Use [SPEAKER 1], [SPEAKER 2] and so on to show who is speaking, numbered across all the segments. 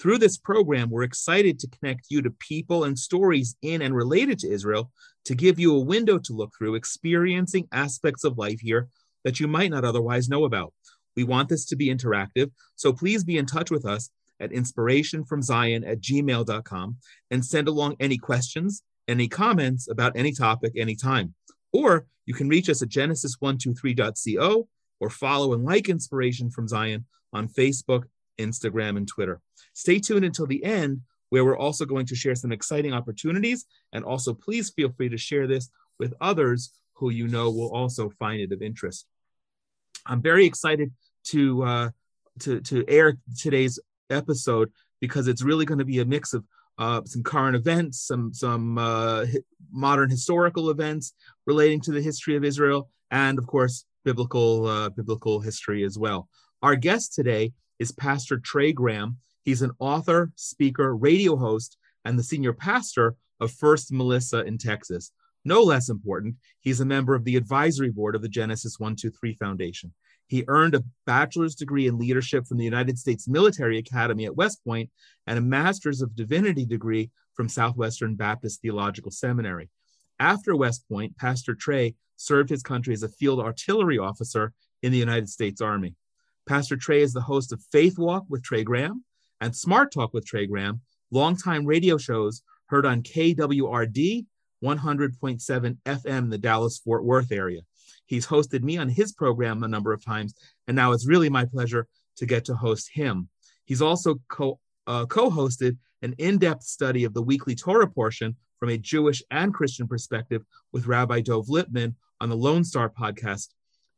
[SPEAKER 1] Through this program, we're excited to connect you to people and stories in and related to Israel to give you a window to look through, experiencing aspects of life here that you might not otherwise know about. We want this to be interactive, so please be in touch with us at inspirationfromzion at gmail.com and send along any questions, any comments about any topic anytime. Or you can reach us at genesis123.co or follow and like Inspiration from Zion on Facebook, Instagram, and Twitter. Stay tuned until the end, where we're also going to share some exciting opportunities. And also, please feel free to share this with others who you know will also find it of interest. I'm very excited to uh, to to air today's episode because it's really going to be a mix of uh, some current events, some some uh, modern historical events relating to the history of Israel, and of course biblical uh, biblical history as well. Our guest today is Pastor Trey Graham. He's an author, speaker, radio host, and the senior pastor of First Melissa in Texas. No less important, he's a member of the advisory board of the Genesis 123 Foundation. He earned a bachelor's degree in leadership from the United States Military Academy at West Point and a master's of divinity degree from Southwestern Baptist Theological Seminary. After West Point, Pastor Trey served his country as a field artillery officer in the United States Army. Pastor Trey is the host of Faith Walk with Trey Graham and Smart Talk with Trey Graham, longtime radio shows heard on KWRD 100.7 FM the Dallas Fort Worth area. He's hosted me on his program a number of times, and now it's really my pleasure to get to host him. He's also co uh, hosted an in depth study of the weekly Torah portion from a Jewish and Christian perspective with Rabbi Dov Lipman on the Lone Star Podcast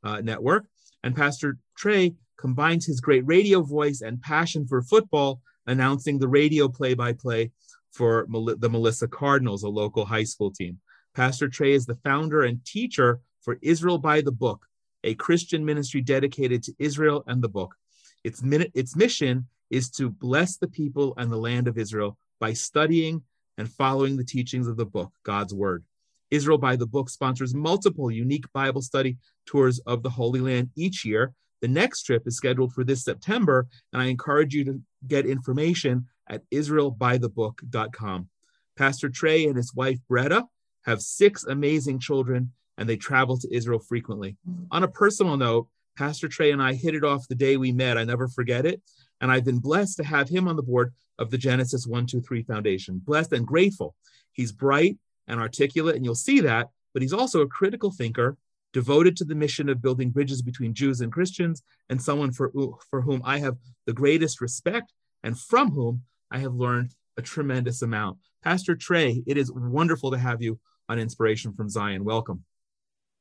[SPEAKER 1] uh, Network. And Pastor Trey combines his great radio voice and passion for football, announcing the radio play by play for the Melissa Cardinals, a local high school team. Pastor Trey is the founder and teacher for Israel by the Book, a Christian ministry dedicated to Israel and the book. Its, its mission is to bless the people and the land of Israel by studying and following the teachings of the book, God's Word. Israel by the Book sponsors multiple unique Bible study tours of the Holy Land each year the next trip is scheduled for this September, and I encourage you to get information at israelbythebook.com. Pastor Trey and his wife Bretta have six amazing children, and they travel to Israel frequently. On a personal note, Pastor Trey and I hit it off the day we met. I never forget it. And I've been blessed to have him on the board of the Genesis 123 Foundation. Blessed and grateful. He's bright and articulate, and you'll see that, but he's also a critical thinker devoted to the mission of building bridges between Jews and Christians, and someone for, for whom I have the greatest respect and from whom I have learned a tremendous amount. Pastor Trey, it is wonderful to have you on Inspiration from Zion. Welcome.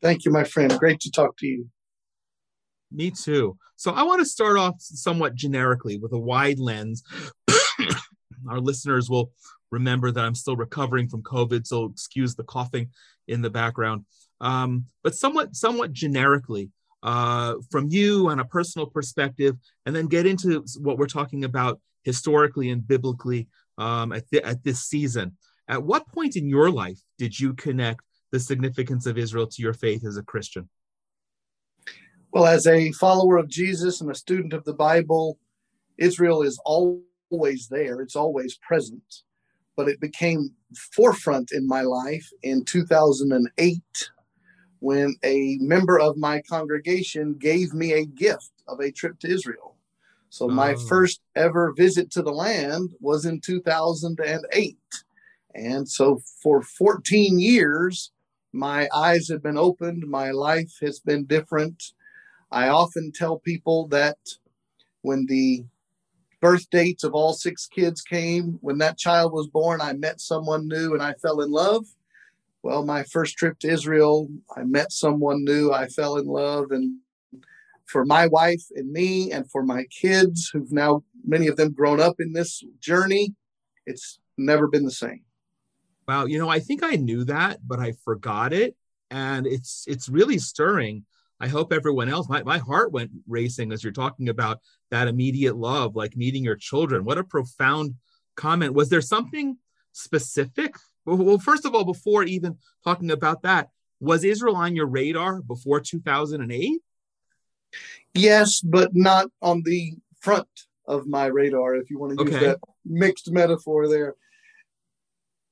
[SPEAKER 2] Thank you, my friend. Great to talk to you.
[SPEAKER 1] Me too. So I want to start off somewhat generically with a wide lens. Our listeners will remember that I'm still recovering from COVID, so excuse the coughing in the background um, but somewhat somewhat generically uh, from you on a personal perspective, and then get into what we're talking about historically and biblically um, at, th- at this season. At what point in your life did you connect the significance of Israel to your faith as a Christian?
[SPEAKER 2] Well, as a follower of Jesus and a student of the Bible, Israel is always there, it's always present. But it became forefront in my life in 2008 when a member of my congregation gave me a gift of a trip to Israel. So my oh. first ever visit to the land was in 2008. And so for 14 years, my eyes have been opened, my life has been different. I often tell people that when the birth dates of all six kids came, when that child was born, I met someone new and I fell in love. Well, my first trip to Israel, I met someone new, I fell in love. And for my wife and me, and for my kids, who've now many of them grown up in this journey, it's never been the same.
[SPEAKER 1] Wow, you know, I think I knew that, but I forgot it, and it's it's really stirring. I hope everyone else, my, my heart went racing as you're talking about that immediate love, like meeting your children. What a profound comment. Was there something specific? Well, first of all, before even talking about that, was Israel on your radar before 2008?
[SPEAKER 2] Yes, but not on the front of my radar, if you want to use okay. that mixed metaphor there.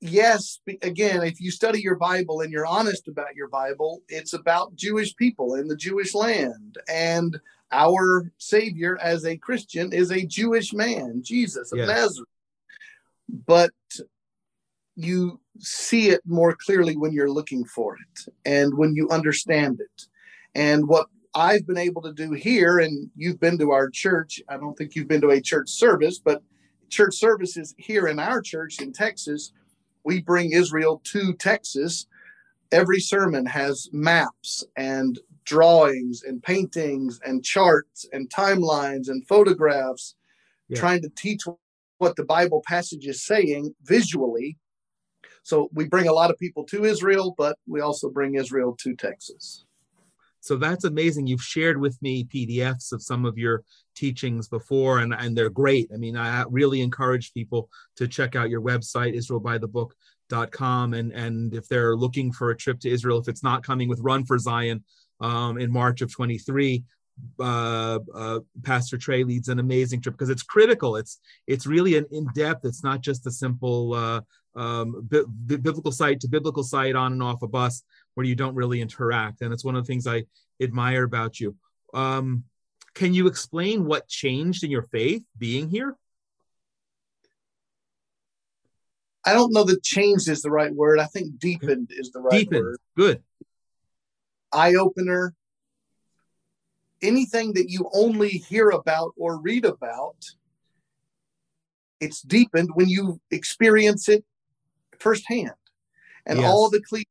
[SPEAKER 2] Yes, again, if you study your Bible and you're honest about your Bible, it's about Jewish people in the Jewish land. And our Savior, as a Christian, is a Jewish man, Jesus of yes. Nazareth. But you see it more clearly when you're looking for it and when you understand it. And what I've been able to do here, and you've been to our church. I don't think you've been to a church service, but church services here in our church in Texas, we bring Israel to Texas. Every sermon has maps and drawings and paintings and charts and timelines and photographs, yeah. trying to teach what the Bible passage is saying visually. So we bring a lot of people to Israel, but we also bring Israel to Texas.
[SPEAKER 1] So that's amazing. You've shared with me PDFs of some of your teachings before, and, and they're great. I mean, I really encourage people to check out your website, israelbythebook.com. And, and if they're looking for a trip to Israel, if it's not coming with Run for Zion um, in March of 23, uh, uh, Pastor Trey leads an amazing trip because it's critical. It's it's really an in depth. It's not just a simple uh, um, bi- biblical site to biblical site on and off a bus where you don't really interact. And it's one of the things I admire about you. Um, can you explain what changed in your faith being here?
[SPEAKER 2] I don't know that changed is the right word. I think deepened is the right word. deepened. word.
[SPEAKER 1] Good.
[SPEAKER 2] Eye opener. Anything that you only hear about or read about, it's deepened when you experience it firsthand. And yes. all the cliches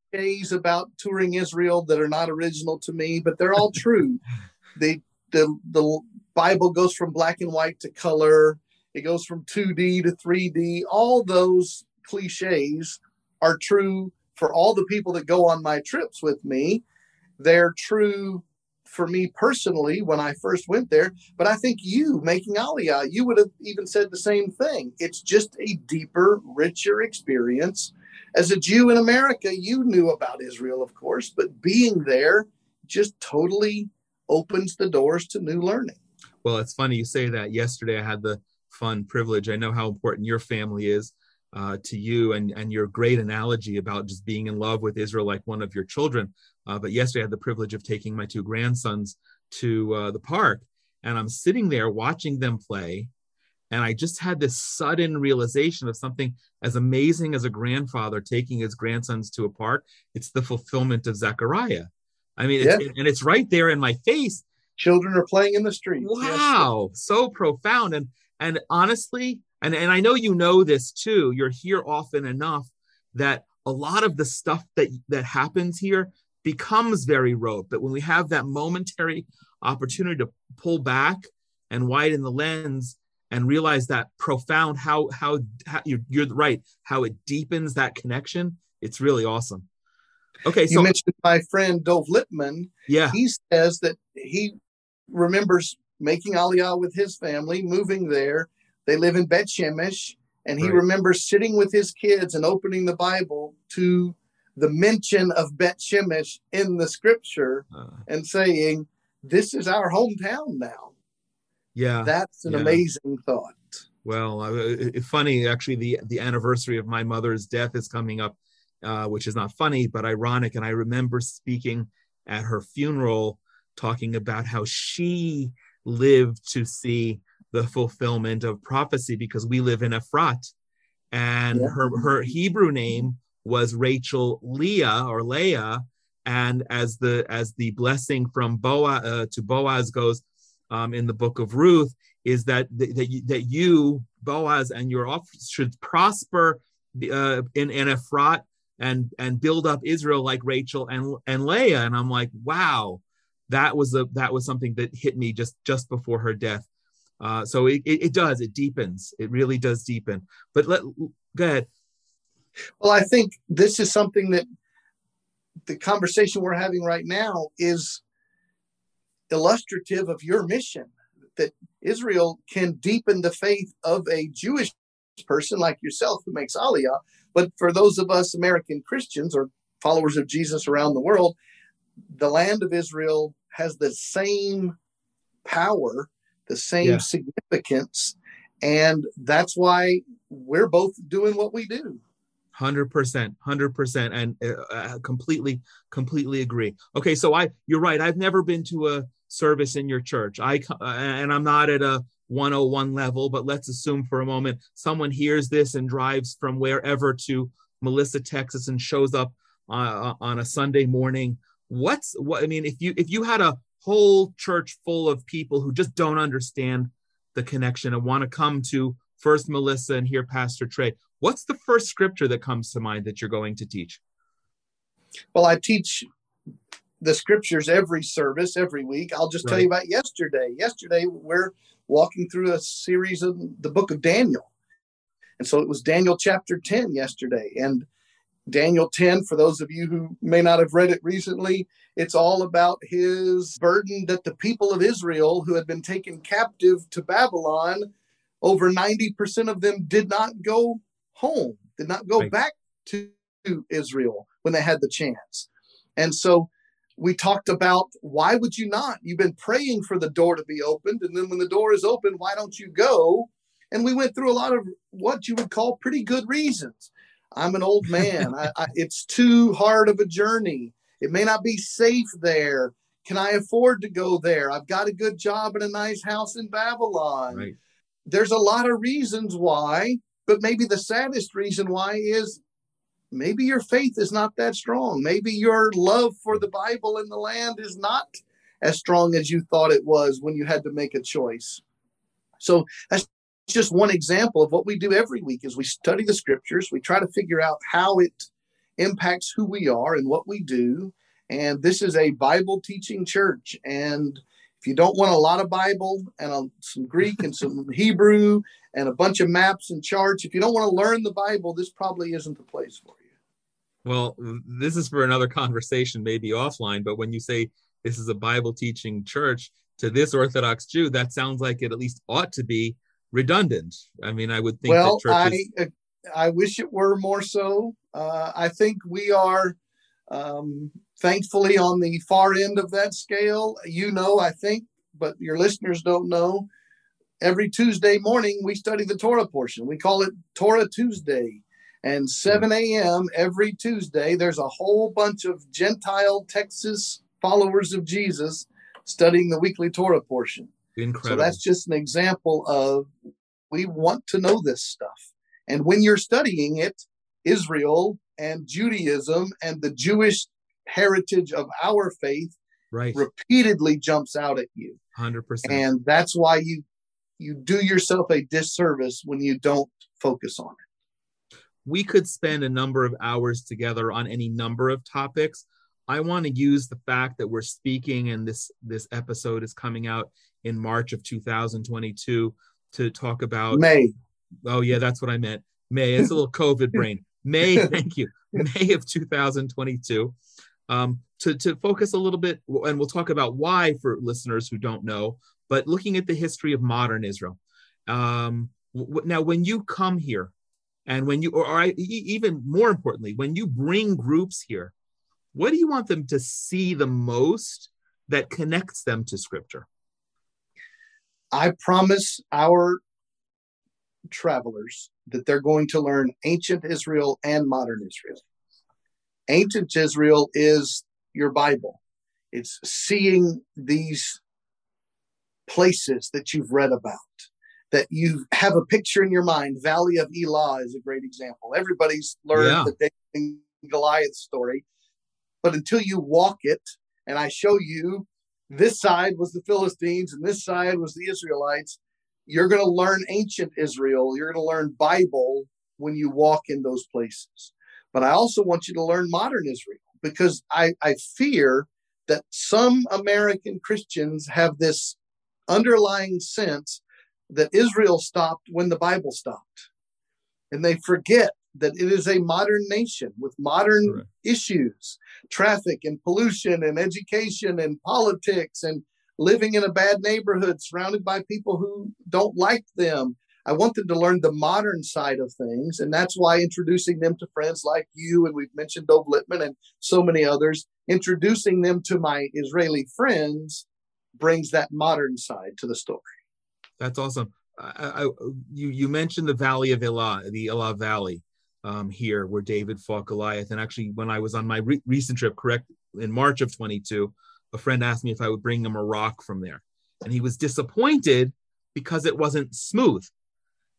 [SPEAKER 2] about touring Israel that are not original to me, but they're all true. the, the the Bible goes from black and white to color. It goes from 2D to 3D. All those cliches are true for all the people that go on my trips with me. They're true for me personally when I first went there. But I think you making Aliyah, you would have even said the same thing. It's just a deeper, richer experience. As a Jew in America, you knew about Israel, of course, but being there just totally opens the doors to new learning.
[SPEAKER 1] Well, it's funny you say that. Yesterday, I had the fun privilege. I know how important your family is uh, to you and, and your great analogy about just being in love with Israel like one of your children. Uh, but yesterday, I had the privilege of taking my two grandsons to uh, the park, and I'm sitting there watching them play. And I just had this sudden realization of something as amazing as a grandfather taking his grandsons to a park. It's the fulfillment of Zechariah. I mean, it's, and it's right there in my face.
[SPEAKER 2] Children are playing in the street.
[SPEAKER 1] Wow, yes. so profound. And and honestly, and, and I know you know this too, you're here often enough that a lot of the stuff that that happens here becomes very rote. But when we have that momentary opportunity to pull back and widen the lens and realize that profound how how, how you're, you're right how it deepens that connection it's really awesome. Okay
[SPEAKER 2] so you mentioned my friend Dov Lipman
[SPEAKER 1] yeah.
[SPEAKER 2] He says that he remembers making aliyah with his family moving there. They live in bet shemesh and he right. remembers sitting with his kids and opening the bible to the mention of bet shemesh in the scripture uh, and saying this is our hometown now
[SPEAKER 1] yeah.
[SPEAKER 2] That's an
[SPEAKER 1] yeah.
[SPEAKER 2] amazing thought.
[SPEAKER 1] Well uh, funny actually the the anniversary of my mother's death is coming up uh, which is not funny but ironic. And i remember speaking at her funeral talking about how she lived to see the fulfillment of prophecy because we live in Efrat and yeah. her her Hebrew name was Rachel Leah or Leah. And as the as the blessing from Boaz uh, to Boaz goes um, in the book of Ruth is that that you, that you Boaz and your officers should prosper uh, in in Ephrat and and build up Israel like Rachel and and Leah and I'm like wow that was a that was something that hit me just just before her death. Uh, so it, it, it does it deepens it really does deepen. But let go ahead.
[SPEAKER 2] Well, I think this is something that the conversation we're having right now is illustrative of your mission that Israel can deepen the faith of a Jewish person like yourself who makes Aliyah. But for those of us American Christians or followers of Jesus around the world, the land of Israel has the same power, the same yeah. significance. And that's why we're both doing what we do.
[SPEAKER 1] Hundred percent, hundred percent, and uh, uh, completely, completely agree. Okay, so I, you're right. I've never been to a service in your church. I uh, and I'm not at a 101 level, but let's assume for a moment someone hears this and drives from wherever to Melissa, Texas, and shows up uh, on a Sunday morning. What's what? I mean, if you if you had a whole church full of people who just don't understand the connection and want to come to first Melissa and hear Pastor Trey, what's the first scripture that comes to mind that you're going to teach?
[SPEAKER 2] Well, I teach the scriptures every service every week. I'll just right. tell you about yesterday. Yesterday, we're walking through a series of the book of Daniel. And so it was Daniel chapter 10 yesterday. And Daniel 10, for those of you who may not have read it recently, it's all about his burden that the people of Israel who had been taken captive to Babylon, over 90% of them did not go home, did not go right. back to Israel when they had the chance. And so we talked about why would you not? You've been praying for the door to be opened. And then when the door is open, why don't you go? And we went through a lot of what you would call pretty good reasons. I'm an old man. I, I, it's too hard of a journey. It may not be safe there. Can I afford to go there? I've got a good job and a nice house in Babylon. Right. There's a lot of reasons why, but maybe the saddest reason why is maybe your faith is not that strong. Maybe your love for the Bible and the land is not as strong as you thought it was when you had to make a choice. So that's just one example of what we do every week is we study the scriptures, we try to figure out how it impacts who we are and what we do. And this is a Bible teaching church. And if you don't want a lot of Bible and a, some Greek and some Hebrew and a bunch of maps and charts, if you don't want to learn the Bible, this probably isn't the place for you.
[SPEAKER 1] Well, this is for another conversation, maybe offline. But when you say this is a Bible teaching church to this Orthodox Jew, that sounds like it at least ought to be redundant. I mean, I would think.
[SPEAKER 2] Well, churches... I I wish it were more so. Uh, I think we are, um, thankfully, on the far end of that scale. You know, I think, but your listeners don't know. Every Tuesday morning, we study the Torah portion. We call it Torah Tuesday. And 7 a.m. every Tuesday, there's a whole bunch of Gentile Texas followers of Jesus studying the weekly Torah portion.
[SPEAKER 1] Incredible.
[SPEAKER 2] So that's just an example of we want to know this stuff. And when you're studying it, Israel and Judaism and the Jewish heritage of our faith
[SPEAKER 1] right.
[SPEAKER 2] repeatedly jumps out at you.
[SPEAKER 1] 100%.
[SPEAKER 2] And that's why you you do yourself a disservice when you don't focus on it
[SPEAKER 1] we could spend a number of hours together on any number of topics. I want to use the fact that we're speaking and this this episode is coming out in March of 2022 to talk about
[SPEAKER 2] May.
[SPEAKER 1] Oh yeah, that's what I meant. May. It's a little COVID brain. May, thank you. May of 2022. Um, to, to focus a little bit, and we'll talk about why for listeners who don't know, but looking at the history of modern Israel. Um, w- now, when you come here, and when you, or, or I, even more importantly, when you bring groups here, what do you want them to see the most that connects them to Scripture?
[SPEAKER 2] I promise our travelers that they're going to learn ancient Israel and modern Israel. Ancient Israel is your Bible, it's seeing these places that you've read about that you have a picture in your mind. Valley of Elah is a great example. Everybody's learned yeah. the David and Goliath story, but until you walk it, and I show you this side was the Philistines and this side was the Israelites, you're going to learn ancient Israel. You're going to learn Bible when you walk in those places. But I also want you to learn modern Israel because I, I fear that some American Christians have this underlying sense that Israel stopped when the Bible stopped. And they forget that it is a modern nation with modern right. issues traffic and pollution and education and politics and living in a bad neighborhood surrounded by people who don't like them. I want them to learn the modern side of things. And that's why introducing them to friends like you, and we've mentioned Dov Lipman and so many others, introducing them to my Israeli friends brings that modern side to the story.
[SPEAKER 1] That's awesome. I, I, you you mentioned the Valley of Elah, the Elah Valley um, here, where David fought Goliath. And actually, when I was on my re- recent trip, correct in March of 22, a friend asked me if I would bring him a rock from there, and he was disappointed because it wasn't smooth.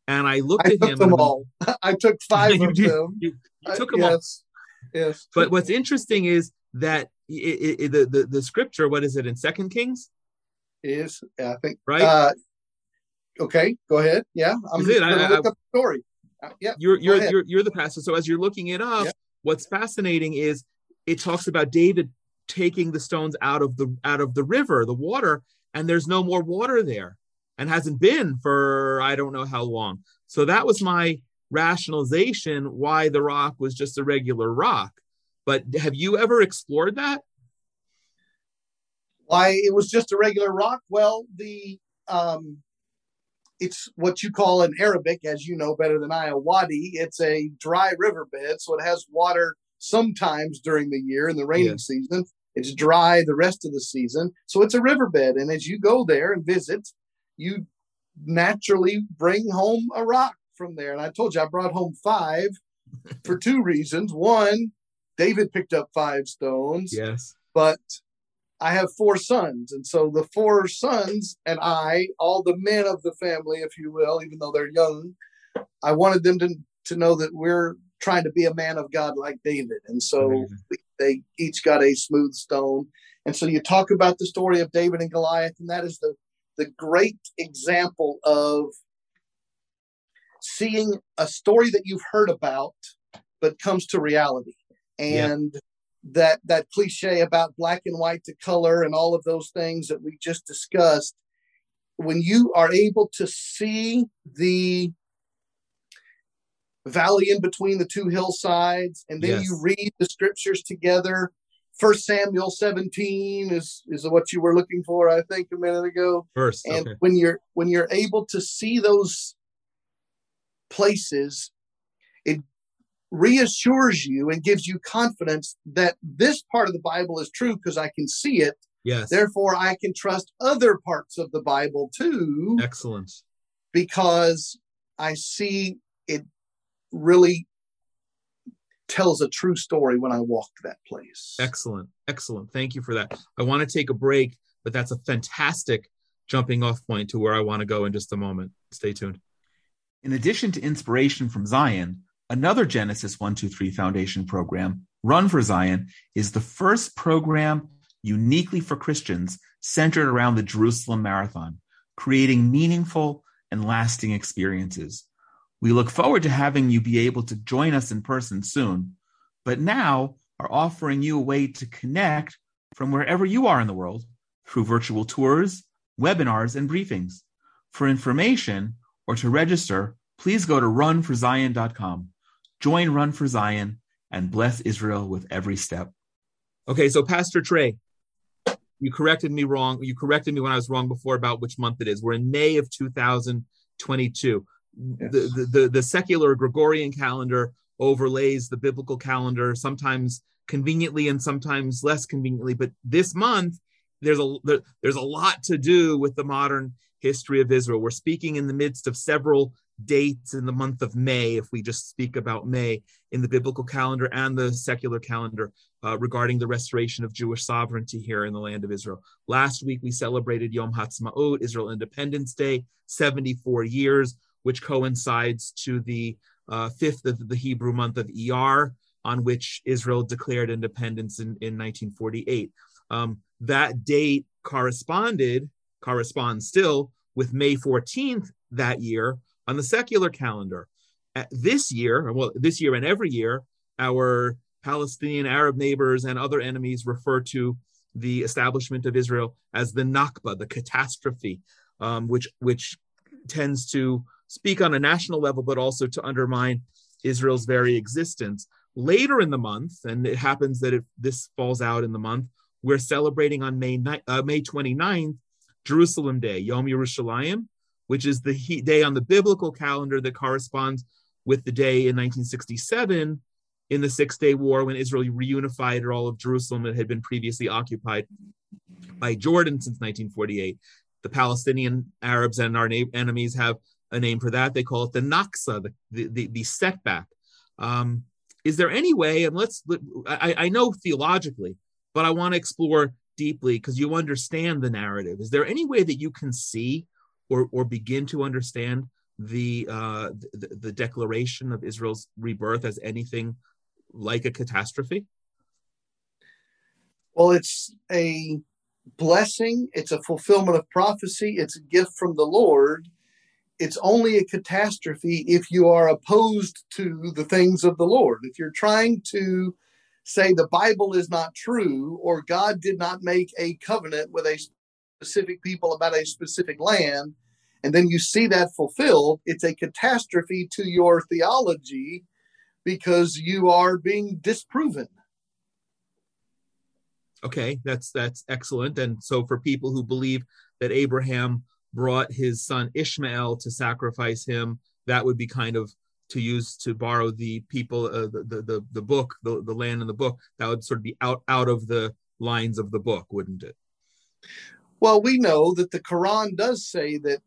[SPEAKER 1] And I looked
[SPEAKER 2] I
[SPEAKER 1] at
[SPEAKER 2] took
[SPEAKER 1] him.
[SPEAKER 2] Them all. I took five of
[SPEAKER 1] did,
[SPEAKER 2] them.
[SPEAKER 1] You, you took them yes,
[SPEAKER 2] all. Yes.
[SPEAKER 1] But what's interesting is that it, it, the, the the scripture. What is it in Second Kings?
[SPEAKER 2] Is I think
[SPEAKER 1] right.
[SPEAKER 2] Uh, okay, go ahead. Yeah, I'm just going to look I, up the story. Uh, yeah,
[SPEAKER 1] you're you're, you're you're the pastor. So as you're looking it up, yeah. what's fascinating is it talks about David taking the stones out of the out of the river, the water, and there's no more water there, and hasn't been for I don't know how long. So that was my rationalization why the rock was just a regular rock. But have you ever explored that?
[SPEAKER 2] Why it was just a regular rock? Well, the um, it's what you call in Arabic, as you know better than I, a wadi. It's a dry riverbed, so it has water sometimes during the year in the rainy yeah. season. It's dry the rest of the season, so it's a riverbed. And as you go there and visit, you naturally bring home a rock from there. And I told you I brought home five for two reasons. One, David picked up five stones.
[SPEAKER 1] Yes.
[SPEAKER 2] But I have four sons. And so the four sons and I, all the men of the family, if you will, even though they're young, I wanted them to, to know that we're trying to be a man of God like David. And so they each got a smooth stone. And so you talk about the story of David and Goliath, and that is the, the great example of seeing a story that you've heard about, but comes to reality. And that that cliche about black and white to color and all of those things that we just discussed when you are able to see the valley in between the two hillsides and then yes. you read the scriptures together first samuel 17 is is what you were looking for i think a minute ago
[SPEAKER 1] first
[SPEAKER 2] and
[SPEAKER 1] okay.
[SPEAKER 2] when you're when you're able to see those places it reassures you and gives you confidence that this part of the Bible is true because I can see it.
[SPEAKER 1] Yes.
[SPEAKER 2] Therefore, I can trust other parts of the Bible too.
[SPEAKER 1] Excellent.
[SPEAKER 2] Because I see it really tells a true story when I walked that place.
[SPEAKER 1] Excellent. Excellent. Thank you for that. I want to take a break, but that's a fantastic jumping off point to where I want to go in just a moment. Stay tuned. In addition to inspiration from Zion, Another Genesis 123 Foundation program, Run for Zion, is the first program uniquely for Christians centered around the Jerusalem Marathon, creating meaningful and lasting experiences. We look forward to having you be able to join us in person soon, but now are offering you a way to connect from wherever you are in the world through virtual tours, webinars, and briefings. For information or to register, please go to runforzion.com. Join Run for Zion and bless Israel with every step. Okay, so Pastor Trey, you corrected me wrong. You corrected me when I was wrong before about which month it is. We're in May of 2022. Yes. The, the, the secular Gregorian calendar overlays the biblical calendar, sometimes conveniently and sometimes less conveniently. But this month, there's a there, there's a lot to do with the modern history of Israel. We're speaking in the midst of several dates in the month of May, if we just speak about May in the biblical calendar and the secular calendar uh, regarding the restoration of Jewish sovereignty here in the land of Israel. Last week, we celebrated Yom Ha'atzmaut, Israel Independence Day, 74 years, which coincides to the uh, fifth of the Hebrew month of Iyar, on which Israel declared independence in, in 1948. Um, that date corresponded, corresponds still, with May 14th that year, on the secular calendar. this year, well, this year and every year, our Palestinian Arab neighbors and other enemies refer to the establishment of Israel as the Nakba, the catastrophe, um, which which tends to speak on a national level, but also to undermine Israel's very existence. Later in the month, and it happens that if this falls out in the month, we're celebrating on May, uh, May 29th, Jerusalem Day, Yom Yerushalayim, which is the day on the biblical calendar that corresponds with the day in 1967 in the Six Day War when Israel reunified all of Jerusalem that had been previously occupied by Jordan since 1948. The Palestinian Arabs and our enemies have a name for that. They call it the Naksa, the, the, the setback. Um, is there any way, and let's, I, I know theologically, but I want to explore deeply because you understand the narrative. Is there any way that you can see or, or begin to understand the, uh, the, the declaration of Israel's rebirth as anything like a catastrophe?
[SPEAKER 2] Well, it's a blessing, it's a fulfillment of prophecy, it's a gift from the Lord. It's only a catastrophe if you are opposed to the things of the Lord. If you're trying to say the Bible is not true or God did not make a covenant with a specific people about a specific land, and then you see that fulfilled, it's a catastrophe to your theology because you are being disproven.
[SPEAKER 1] Okay, that's that's excellent. And so for people who believe that Abraham brought his son Ishmael to sacrifice him, that would be kind of to use to borrow the people uh, the, the, the the book the, the land in the book. That would sort of be out out of the lines of the book wouldn't it?
[SPEAKER 2] Well we know that the quran does say that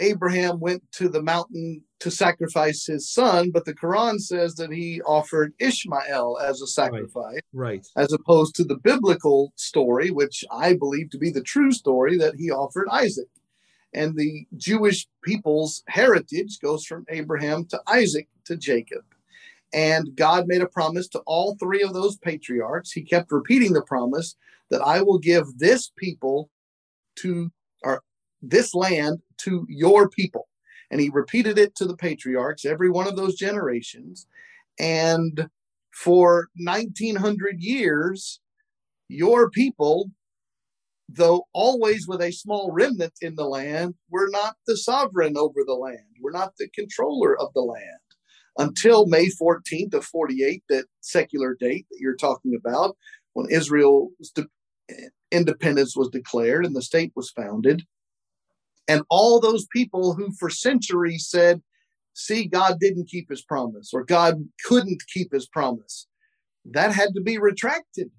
[SPEAKER 2] abraham went to the mountain to sacrifice his son but the quran says that he offered ishmael as a sacrifice
[SPEAKER 1] right, right.
[SPEAKER 2] as opposed to the biblical story which i believe to be the true story that he offered isaac and the Jewish people's heritage goes from Abraham to Isaac to Jacob. And God made a promise to all three of those patriarchs. He kept repeating the promise that I will give this people to, or this land to your people. And he repeated it to the patriarchs, every one of those generations. And for 1900 years, your people though always with a small remnant in the land, we're not the sovereign over the land. We're not the controller of the land until May 14th of 48, that secular date that you're talking about, when Israel's de- independence was declared and the state was founded. And all those people who for centuries said, see, God didn't keep his promise or God couldn't keep his promise, that had to be retracted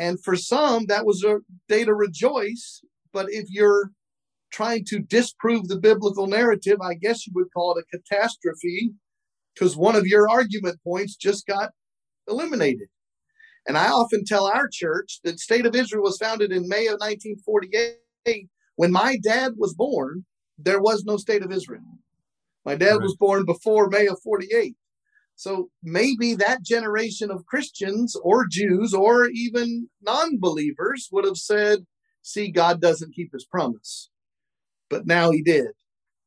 [SPEAKER 2] and for some, that was a day to rejoice. But if you're trying to disprove the biblical narrative, I guess you would call it a catastrophe because one of your argument points just got eliminated. And I often tell our church that state of Israel was founded in May of 1948. When my dad was born, there was no state of Israel. My dad right. was born before May of 48. So maybe that generation of Christians or Jews or even non believers would have said, see, God doesn't keep his promise. But now he did.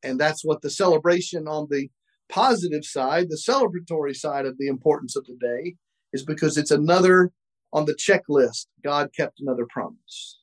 [SPEAKER 2] And that's what the celebration on the positive side, the celebratory side of the importance of the day, is because it's another on the checklist. God kept another promise.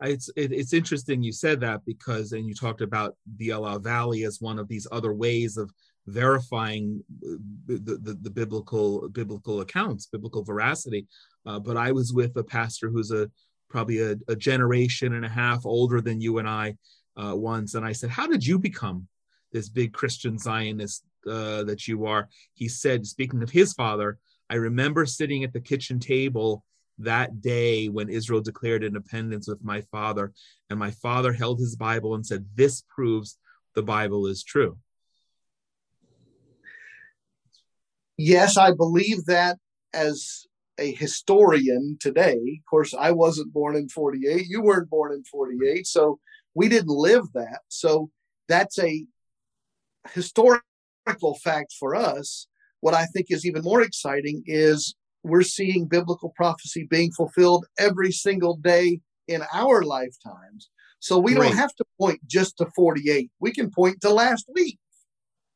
[SPEAKER 1] It's it, it's interesting you said that because and you talked about the Elah Valley as one of these other ways of verifying uh, the, the, the, biblical biblical accounts, biblical veracity. Uh, but I was with a pastor who's a probably a, a, generation and a half older than you and I uh, once, and I said, "How did you become this big Christian Zionist uh, that you are?" He said, speaking of his father, I remember sitting at the kitchen table that day when Israel declared independence with my father, and my father held his Bible and said, "This proves the Bible is true."
[SPEAKER 2] Yes, I believe that as a historian today. Of course, I wasn't born in 48. You weren't born in 48. So we didn't live that. So that's a historical fact for us. What I think is even more exciting is we're seeing biblical prophecy being fulfilled every single day in our lifetimes. So we Great. don't have to point just to 48. We can point to last week.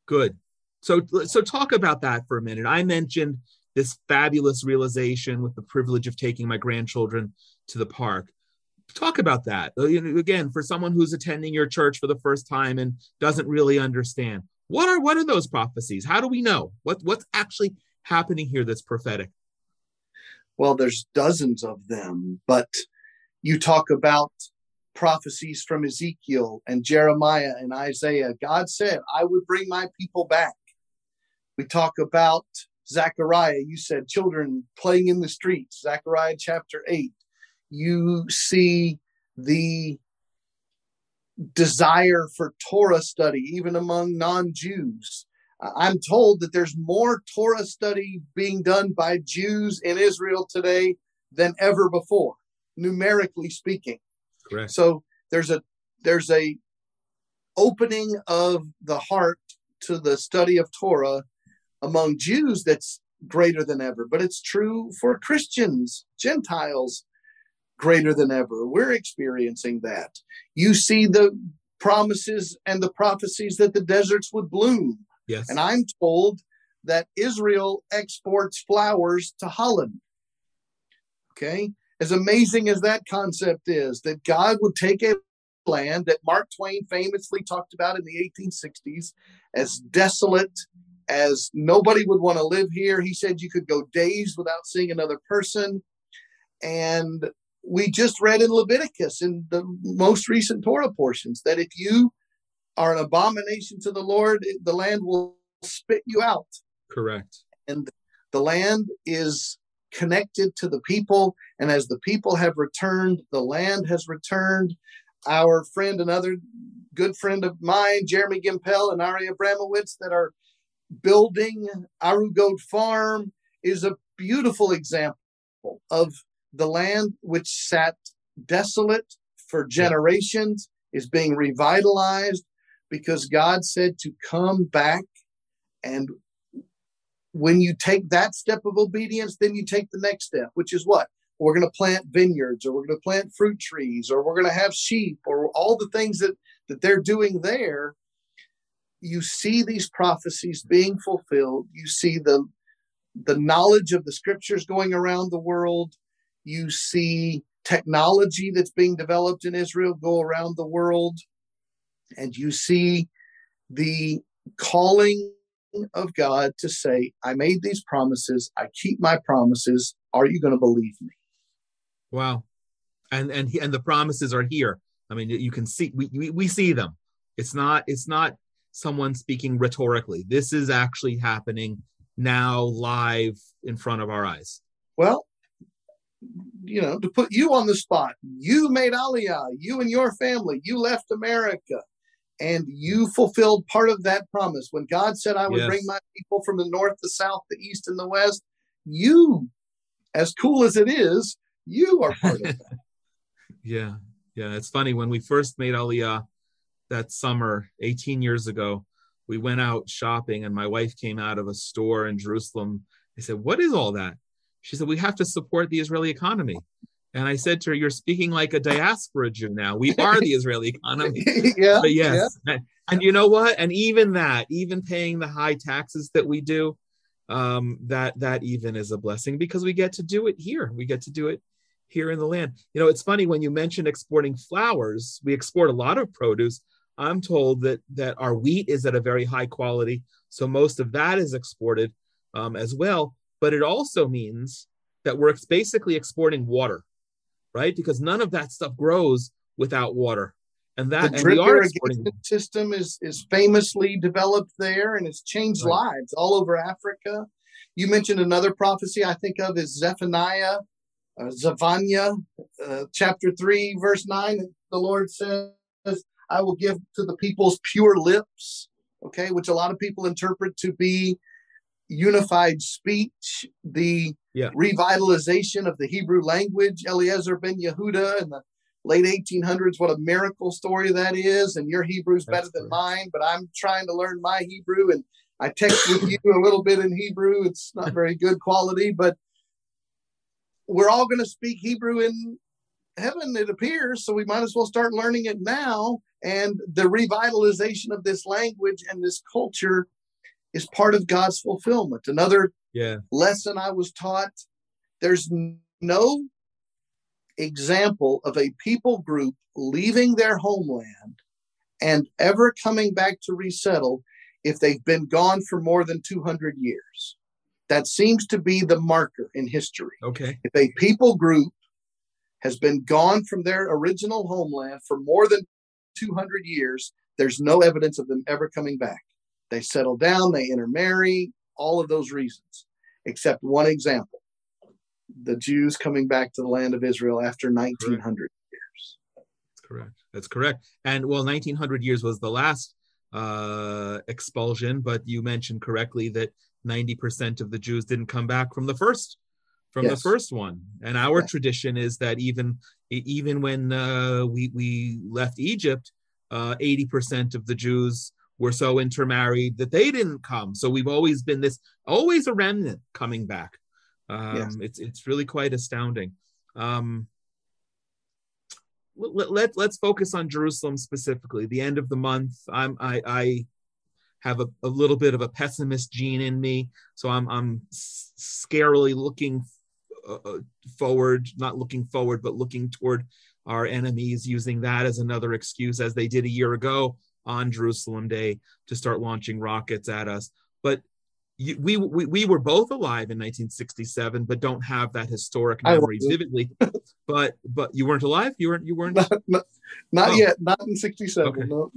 [SPEAKER 1] Good. So, so talk about that for a minute. I mentioned this fabulous realization with the privilege of taking my grandchildren to the park. Talk about that. Uh, again, for someone who's attending your church for the first time and doesn't really understand, what are what are those prophecies? How do we know what what's actually happening here that's prophetic?
[SPEAKER 2] Well, there's dozens of them, but you talk about prophecies from Ezekiel and Jeremiah and Isaiah. God said, I would bring my people back. We talk about Zechariah. You said children playing in the streets, Zechariah chapter 8. You see the desire for Torah study, even among non Jews. I'm told that there's more Torah study being done by Jews in Israel today than ever before, numerically speaking.
[SPEAKER 1] Correct.
[SPEAKER 2] So there's a there's a opening of the heart to the study of Torah among Jews that's greater than ever. But it's true for Christians, Gentiles, greater than ever. We're experiencing that. You see the promises and the prophecies that the deserts would bloom.
[SPEAKER 1] Yes.
[SPEAKER 2] And I'm told that Israel exports flowers to Holland. Okay. As amazing as that concept is, that God would take a land that Mark Twain famously talked about in the 1860s as desolate as nobody would want to live here. He said you could go days without seeing another person. And we just read in Leviticus in the most recent Torah portions that if you are an abomination to the Lord, the land will spit you out.
[SPEAKER 1] Correct.
[SPEAKER 2] And the land is connected to the people. And as the people have returned, the land has returned. Our friend, another good friend of mine, Jeremy Gimpel and Ari Abramowitz, that are building Arugot Farm, is a beautiful example of the land which sat desolate for generations is being revitalized because God said to come back. And when you take that step of obedience, then you take the next step, which is what? We're going to plant vineyards or we're going to plant fruit trees or we're going to have sheep or all the things that, that they're doing there. You see these prophecies being fulfilled. You see the, the knowledge of the scriptures going around the world you see technology that's being developed in Israel go around the world, and you see the calling of God to say, I made these promises, I keep my promises. Are you going to believe me?
[SPEAKER 1] Wow. And and and the promises are here. I mean, you can see we, we, we see them. It's not it's not someone speaking rhetorically. This is actually happening now live in front of our eyes.
[SPEAKER 2] Well, you know, to put you on the spot. You made Aliyah, you and your family, you left America, and you fulfilled part of that promise. When God said, I would yes. bring my people from the north, the south, the east, and the west, you, as cool as it is, you are part of that.
[SPEAKER 1] yeah. Yeah. It's funny. When we first made Aliyah that summer, 18 years ago, we went out shopping, and my wife came out of a store in Jerusalem. I said, What is all that? She said, We have to support the Israeli economy. And I said to her, You're speaking like a diaspora Jew now. We are the Israeli economy.
[SPEAKER 2] yeah.
[SPEAKER 1] But yes. Yeah. And, and, you know what? And even that, even paying the high taxes that we do, um, that that even is a blessing because we get to do it here. We get to do it here in the land. You know, it's funny when you mention exporting flowers, we export a lot of produce. I'm told that that our wheat is at a very high quality. So most of that is exported um, as well but it also means that we're basically exporting water, right? Because none of that stuff grows without water. And that
[SPEAKER 2] the drip irrigation system is is famously developed there, and it's changed right. lives all over Africa. You mentioned another prophecy I think of is Zephaniah, uh, Zephaniah, uh, chapter three, verse nine. The Lord says, "I will give to the people's pure lips." Okay, which a lot of people interpret to be unified speech, the
[SPEAKER 1] yeah.
[SPEAKER 2] revitalization of the Hebrew language, Eliezer ben Yehuda in the late 1800s. What a miracle story that is. And your Hebrew's That's better than mine, but I'm trying to learn my Hebrew and I text with you a little bit in Hebrew. It's not very good quality, but we're all going to speak Hebrew in heaven, it appears. So we might as well start learning it now. And the revitalization of this language and this culture is part of God's fulfillment. Another
[SPEAKER 1] yeah.
[SPEAKER 2] lesson I was taught there's no example of a people group leaving their homeland and ever coming back to resettle if they've been gone for more than 200 years. That seems to be the marker in history.
[SPEAKER 1] Okay.
[SPEAKER 2] If a people group has been gone from their original homeland for more than 200 years, there's no evidence of them ever coming back. They settle down, they intermarry, all of those reasons, except one example the Jews coming back to the land of Israel after 1900 correct. years.
[SPEAKER 1] That's correct. That's correct. And well, 1900 years was the last uh, expulsion, but you mentioned correctly that 90% of the Jews didn't come back from the first from yes. the first one. And our tradition is that even even when uh, we we left Egypt, uh, 80% of the Jews were so intermarried that they didn't come. So we've always been this always a remnant coming back. Um, yes. It's it's really quite astounding. Um, let, let let's focus on Jerusalem specifically. The end of the month. I'm I I have a, a little bit of a pessimist gene in me, so I'm I'm scarily looking uh, uh, forward, not looking forward, but looking toward our enemies, using that as another excuse, as they did a year ago on Jerusalem Day, to start launching rockets at us. But you, we, we we were both alive in 1967, but don't have that historic memory vividly. but but you weren't alive. You weren't. You weren't.
[SPEAKER 2] Not, not, not oh. yet. Not in '67. Okay. No.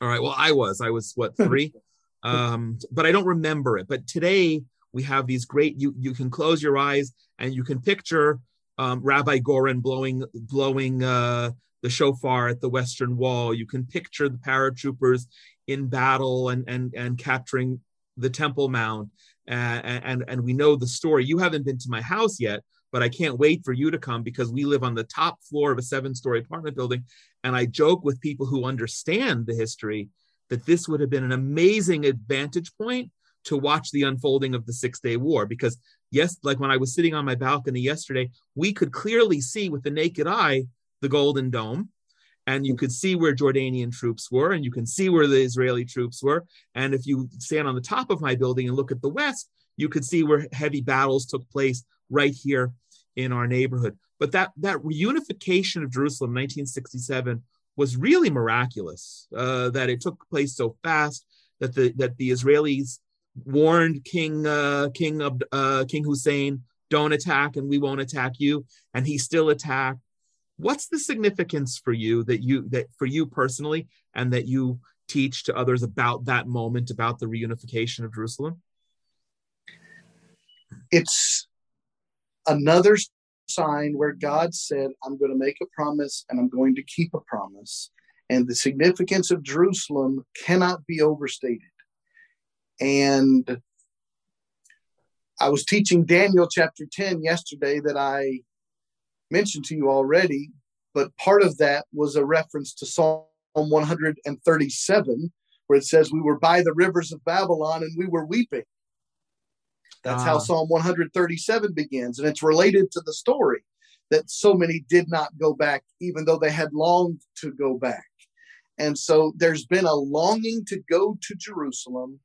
[SPEAKER 1] All right. Well, I was. I was what three, um, but I don't remember it. But today we have these great. You you can close your eyes and you can picture um, Rabbi Goren blowing blowing uh, the shofar at the Western Wall. You can picture the paratroopers in battle and and and capturing the Temple Mount, and and we know the story. You haven't been to my house yet, but I can't wait for you to come because we live on the top floor of a seven-story apartment building, and I joke with people who understand the history that this would have been an amazing advantage point to watch the unfolding of the Six Day War because yes, like when I was sitting on my balcony yesterday, we could clearly see with the naked eye the Golden Dome and you could see where Jordanian troops were, and you can see where the Israeli troops were. And if you stand on the top of my building and look at the west, you could see where heavy battles took place right here in our neighborhood. But that that reunification of Jerusalem, in 1967, was really miraculous. Uh, that it took place so fast that the that the Israelis warned King uh, King uh, King Hussein, "Don't attack, and we won't attack you," and he still attacked. What's the significance for you that you that for you personally and that you teach to others about that moment about the reunification of jerusalem?
[SPEAKER 2] It's another sign where god said i'm going to make a promise and i'm going to keep a promise. And the significance of jerusalem cannot be overstated and i was teaching daniel chapter 10 yesterday that i mentioned to you already, but part of that was a reference to Psalm 137, where it says, We were by the rivers of Babylon and we were weeping. That's how ah. Psalm 137 begins. And it's related to the story that so many did not go back, even though they had longed to go back. And so there's been a longing to go to Jerusalem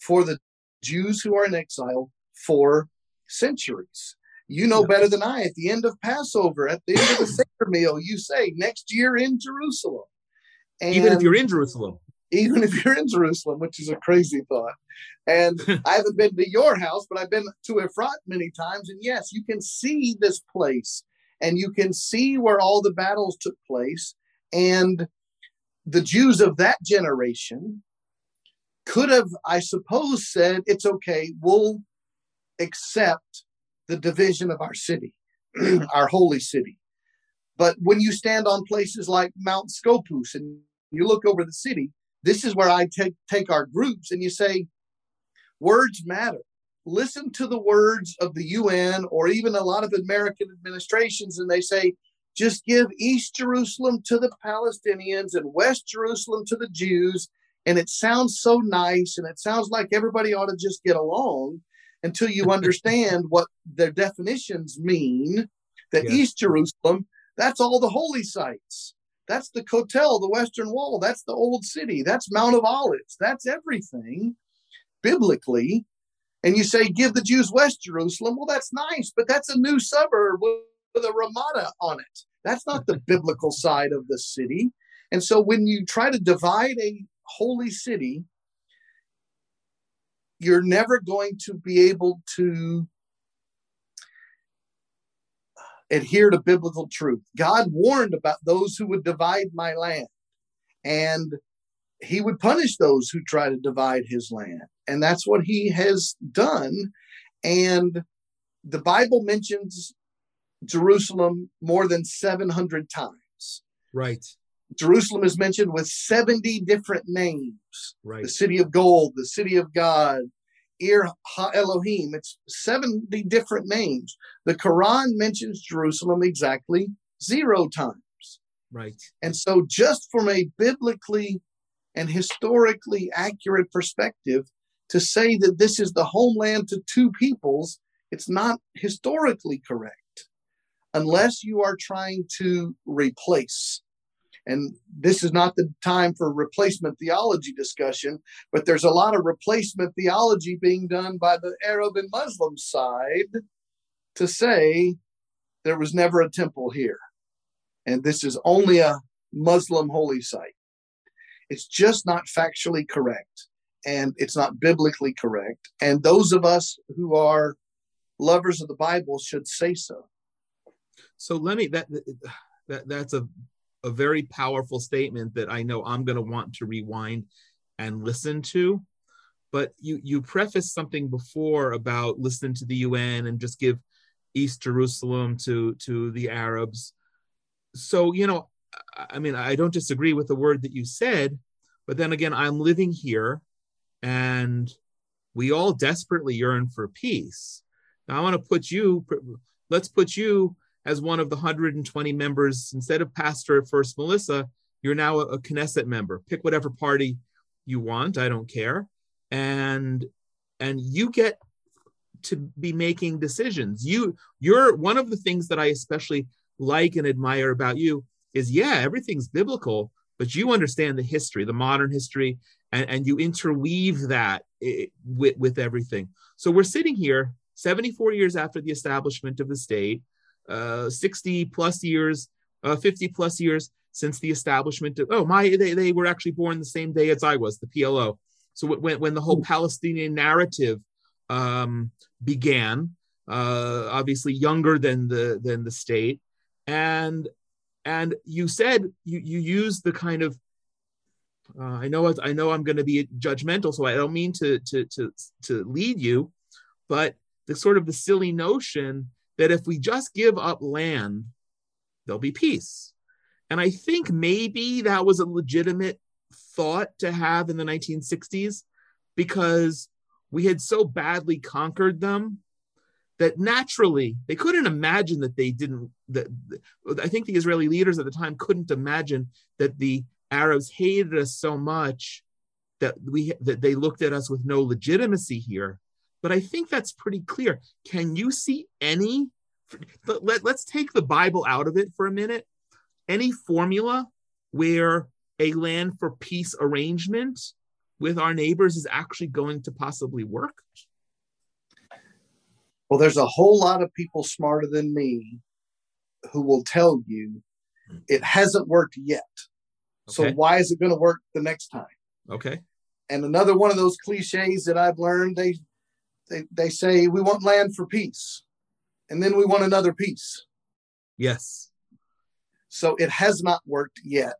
[SPEAKER 2] for the Jews who are in exile for centuries. You know better than I. At the end of Passover, at the end of the Seder meal, you say next year in Jerusalem.
[SPEAKER 1] And even if you're in Jerusalem.
[SPEAKER 2] Even if you're in Jerusalem, which is a crazy thought. And I haven't been to your house, but I've been to Efrat many times. And yes, you can see this place and you can see where all the battles took place. And the Jews of that generation could have, I suppose, said, it's okay, we'll accept the division of our city, our holy city. But when you stand on places like Mount Scopus and you look over the city, this is where I take, take our groups and you say, words matter. Listen to the words of the UN or even a lot of American administrations, and they say, just give East Jerusalem to the Palestinians and West Jerusalem to the Jews. And it sounds so nice and it sounds like everybody ought to just get along until you understand what their definitions mean. That yeah. East Jerusalem, that's all the holy sites. That's the Kotel, the Western Wall. That's the Old City. That's Mount of Olives. That's everything biblically. And you say, give the Jews West Jerusalem. Well, that's nice, but that's a new suburb with with a Ramada on it. That's not the biblical side of the city. And so when you try to divide a holy city, you're never going to be able to adhere to biblical truth. God warned about those who would divide my land, and he would punish those who try to divide his land. And that's what he has done. And the Bible mentions Jerusalem more than 700 times.
[SPEAKER 1] Right.
[SPEAKER 2] Jerusalem is mentioned with 70 different names.
[SPEAKER 1] Right.
[SPEAKER 2] The city of gold, the city of God, Ir Ha Elohim. It's 70 different names. The Quran mentions Jerusalem exactly zero times.
[SPEAKER 1] Right.
[SPEAKER 2] And so, just from a biblically and historically accurate perspective, to say that this is the homeland to two peoples, it's not historically correct unless you are trying to replace. And this is not the time for replacement theology discussion, but there's a lot of replacement theology being done by the Arab and Muslim side to say there was never a temple here. And this is only a Muslim holy site. It's just not factually correct and it's not biblically correct. And those of us who are lovers of the Bible should say so.
[SPEAKER 1] So let me that that that's a a very powerful statement that I know I'm going to want to rewind and listen to. But you you prefaced something before about listening to the UN and just give East Jerusalem to to the Arabs. So you know, I mean, I don't disagree with the word that you said, but then again, I'm living here, and we all desperately yearn for peace. Now I want to put you. Let's put you as one of the 120 members, instead of pastor at First Melissa, you're now a, Knesset member. Pick whatever party you want. I don't care. And and you get to be making decisions. You you're one of the things that I especially like and admire about you is yeah, everything's biblical, but you understand the history, the modern history, and, and you interweave that eh, with, with everything. So we're sitting here 74 years after the establishment of the state uh, 60 plus years, uh, 50 plus years since the establishment of, oh, my, they, they were actually born the same day as I was, the PLO. So when, when the whole Palestinian narrative um, began, uh, obviously younger than the than the state, and and you said you you used the kind of uh, I know I know I'm going to be judgmental, so I don't mean to to to to lead you, but the sort of the silly notion that if we just give up land, there'll be peace. And I think maybe that was a legitimate thought to have in the 1960s because we had so badly conquered them that naturally they couldn't imagine that they didn't that i think the israeli leaders at the time couldn't imagine that the arabs hated us so much that we that they looked at us with no legitimacy here but I think that's pretty clear. Can you see any? Let, let's take the Bible out of it for a minute. Any formula where a land for peace arrangement with our neighbors is actually going to possibly work?
[SPEAKER 2] Well, there's a whole lot of people smarter than me who will tell you hmm. it hasn't worked yet. Okay. So why is it going to work the next time?
[SPEAKER 1] Okay.
[SPEAKER 2] And another one of those cliches that I've learned, they they, they say we want land for peace and then we want another peace.
[SPEAKER 1] Yes.
[SPEAKER 2] So it has not worked yet.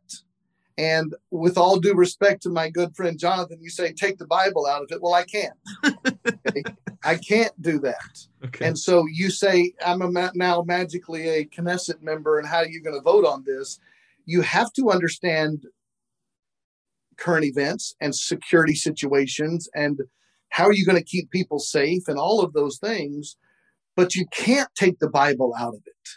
[SPEAKER 2] And with all due respect to my good friend jonathan you say take the bible out of it. Well i can't. I can't do that. Okay. and so you say i'm a ma- now magically a knesset member and how are you going to vote on this? You have to understand current events and security situations and how are you going to keep people safe and all of those things but you can't take the bible out of it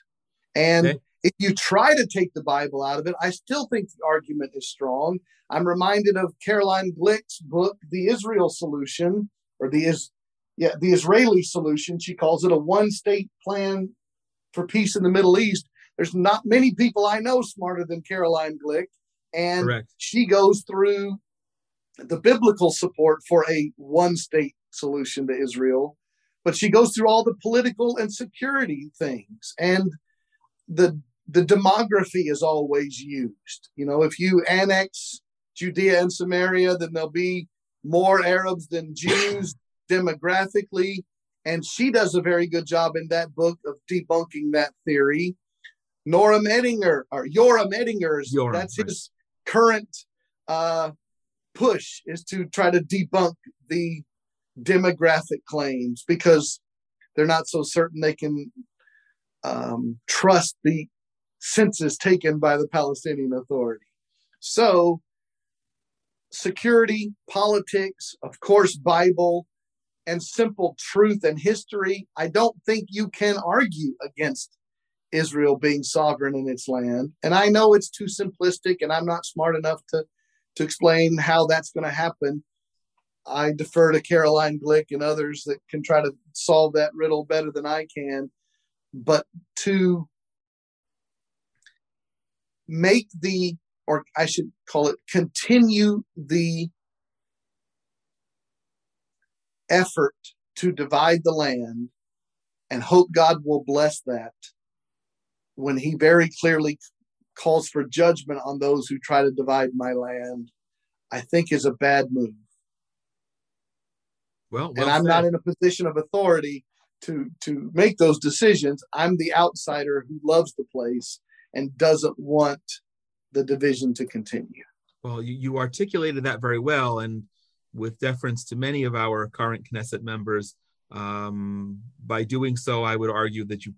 [SPEAKER 2] and okay. if you try to take the bible out of it i still think the argument is strong i'm reminded of caroline glick's book the israel solution or the is yeah the israeli solution she calls it a one state plan for peace in the middle east there's not many people i know smarter than caroline glick and Correct. she goes through the biblical support for a one state solution to Israel, but she goes through all the political and security things. And the the demography is always used. You know, if you annex Judea and Samaria, then there'll be more Arabs than Jews demographically. And she does a very good job in that book of debunking that theory. Noram Ettinger, or Yoram Ettinger's, Yoram, that's right. his current uh, push is to try to debunk the demographic claims because they're not so certain they can um, trust the census taken by the Palestinian Authority. So, security, politics, of course, Bible, and simple truth and history, I don't think you can argue against Israel being sovereign in its land. And I know it's too simplistic, and I'm not smart enough to, to explain how that's going to happen. I defer to Caroline Glick and others that can try to solve that riddle better than I can. But to make the, or I should call it, continue the effort to divide the land and hope God will bless that when he very clearly calls for judgment on those who try to divide my land, I think is a bad move.
[SPEAKER 1] Well, well
[SPEAKER 2] and I'm
[SPEAKER 1] said.
[SPEAKER 2] not in a position of authority to to make those decisions. I'm the outsider who loves the place and doesn't want the division to continue.
[SPEAKER 1] Well, you, you articulated that very well, and with deference to many of our current Knesset members, um, by doing so, I would argue that you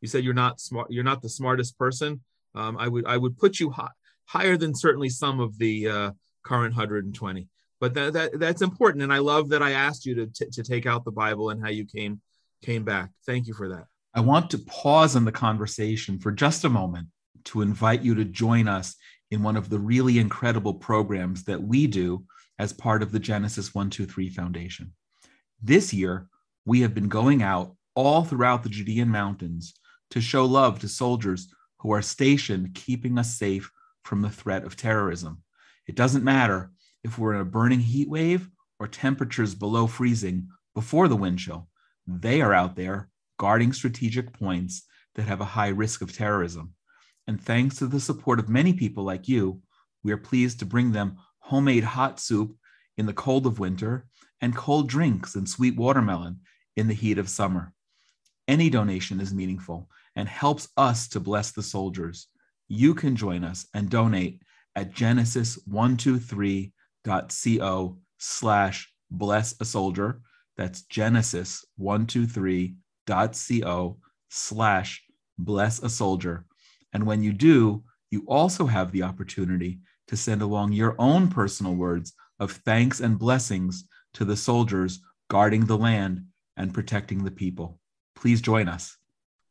[SPEAKER 1] you said you're not smart, you're not the smartest person. Um, I would I would put you high, higher than certainly some of the uh, current 120. But that, that that's important, and I love that I asked you to t- to take out the Bible and how you came came back. Thank you for that.
[SPEAKER 3] I want to pause in the conversation for just a moment to invite you to join us in one of the really incredible programs that we do as part of the Genesis 123 Foundation. This year, we have been going out all throughout the Judean mountains to show love to soldiers who are stationed keeping us safe from the threat of terrorism. It doesn't matter if we're in a burning heat wave or temperatures below freezing before the wind chill. They are out there guarding strategic points that have a high risk of terrorism. And thanks to the support of many people like you, we are pleased to bring them homemade hot soup in the cold of winter and cold drinks and sweet watermelon in the heat of summer. Any donation is meaningful and helps us to bless the soldiers. You can join us and donate at genesis123.co slash bless a soldier. That's genesis123.co slash bless a soldier. And when you do, you also have the opportunity to send along your own personal words of thanks and blessings to the soldiers guarding the land and protecting the people. Please join us.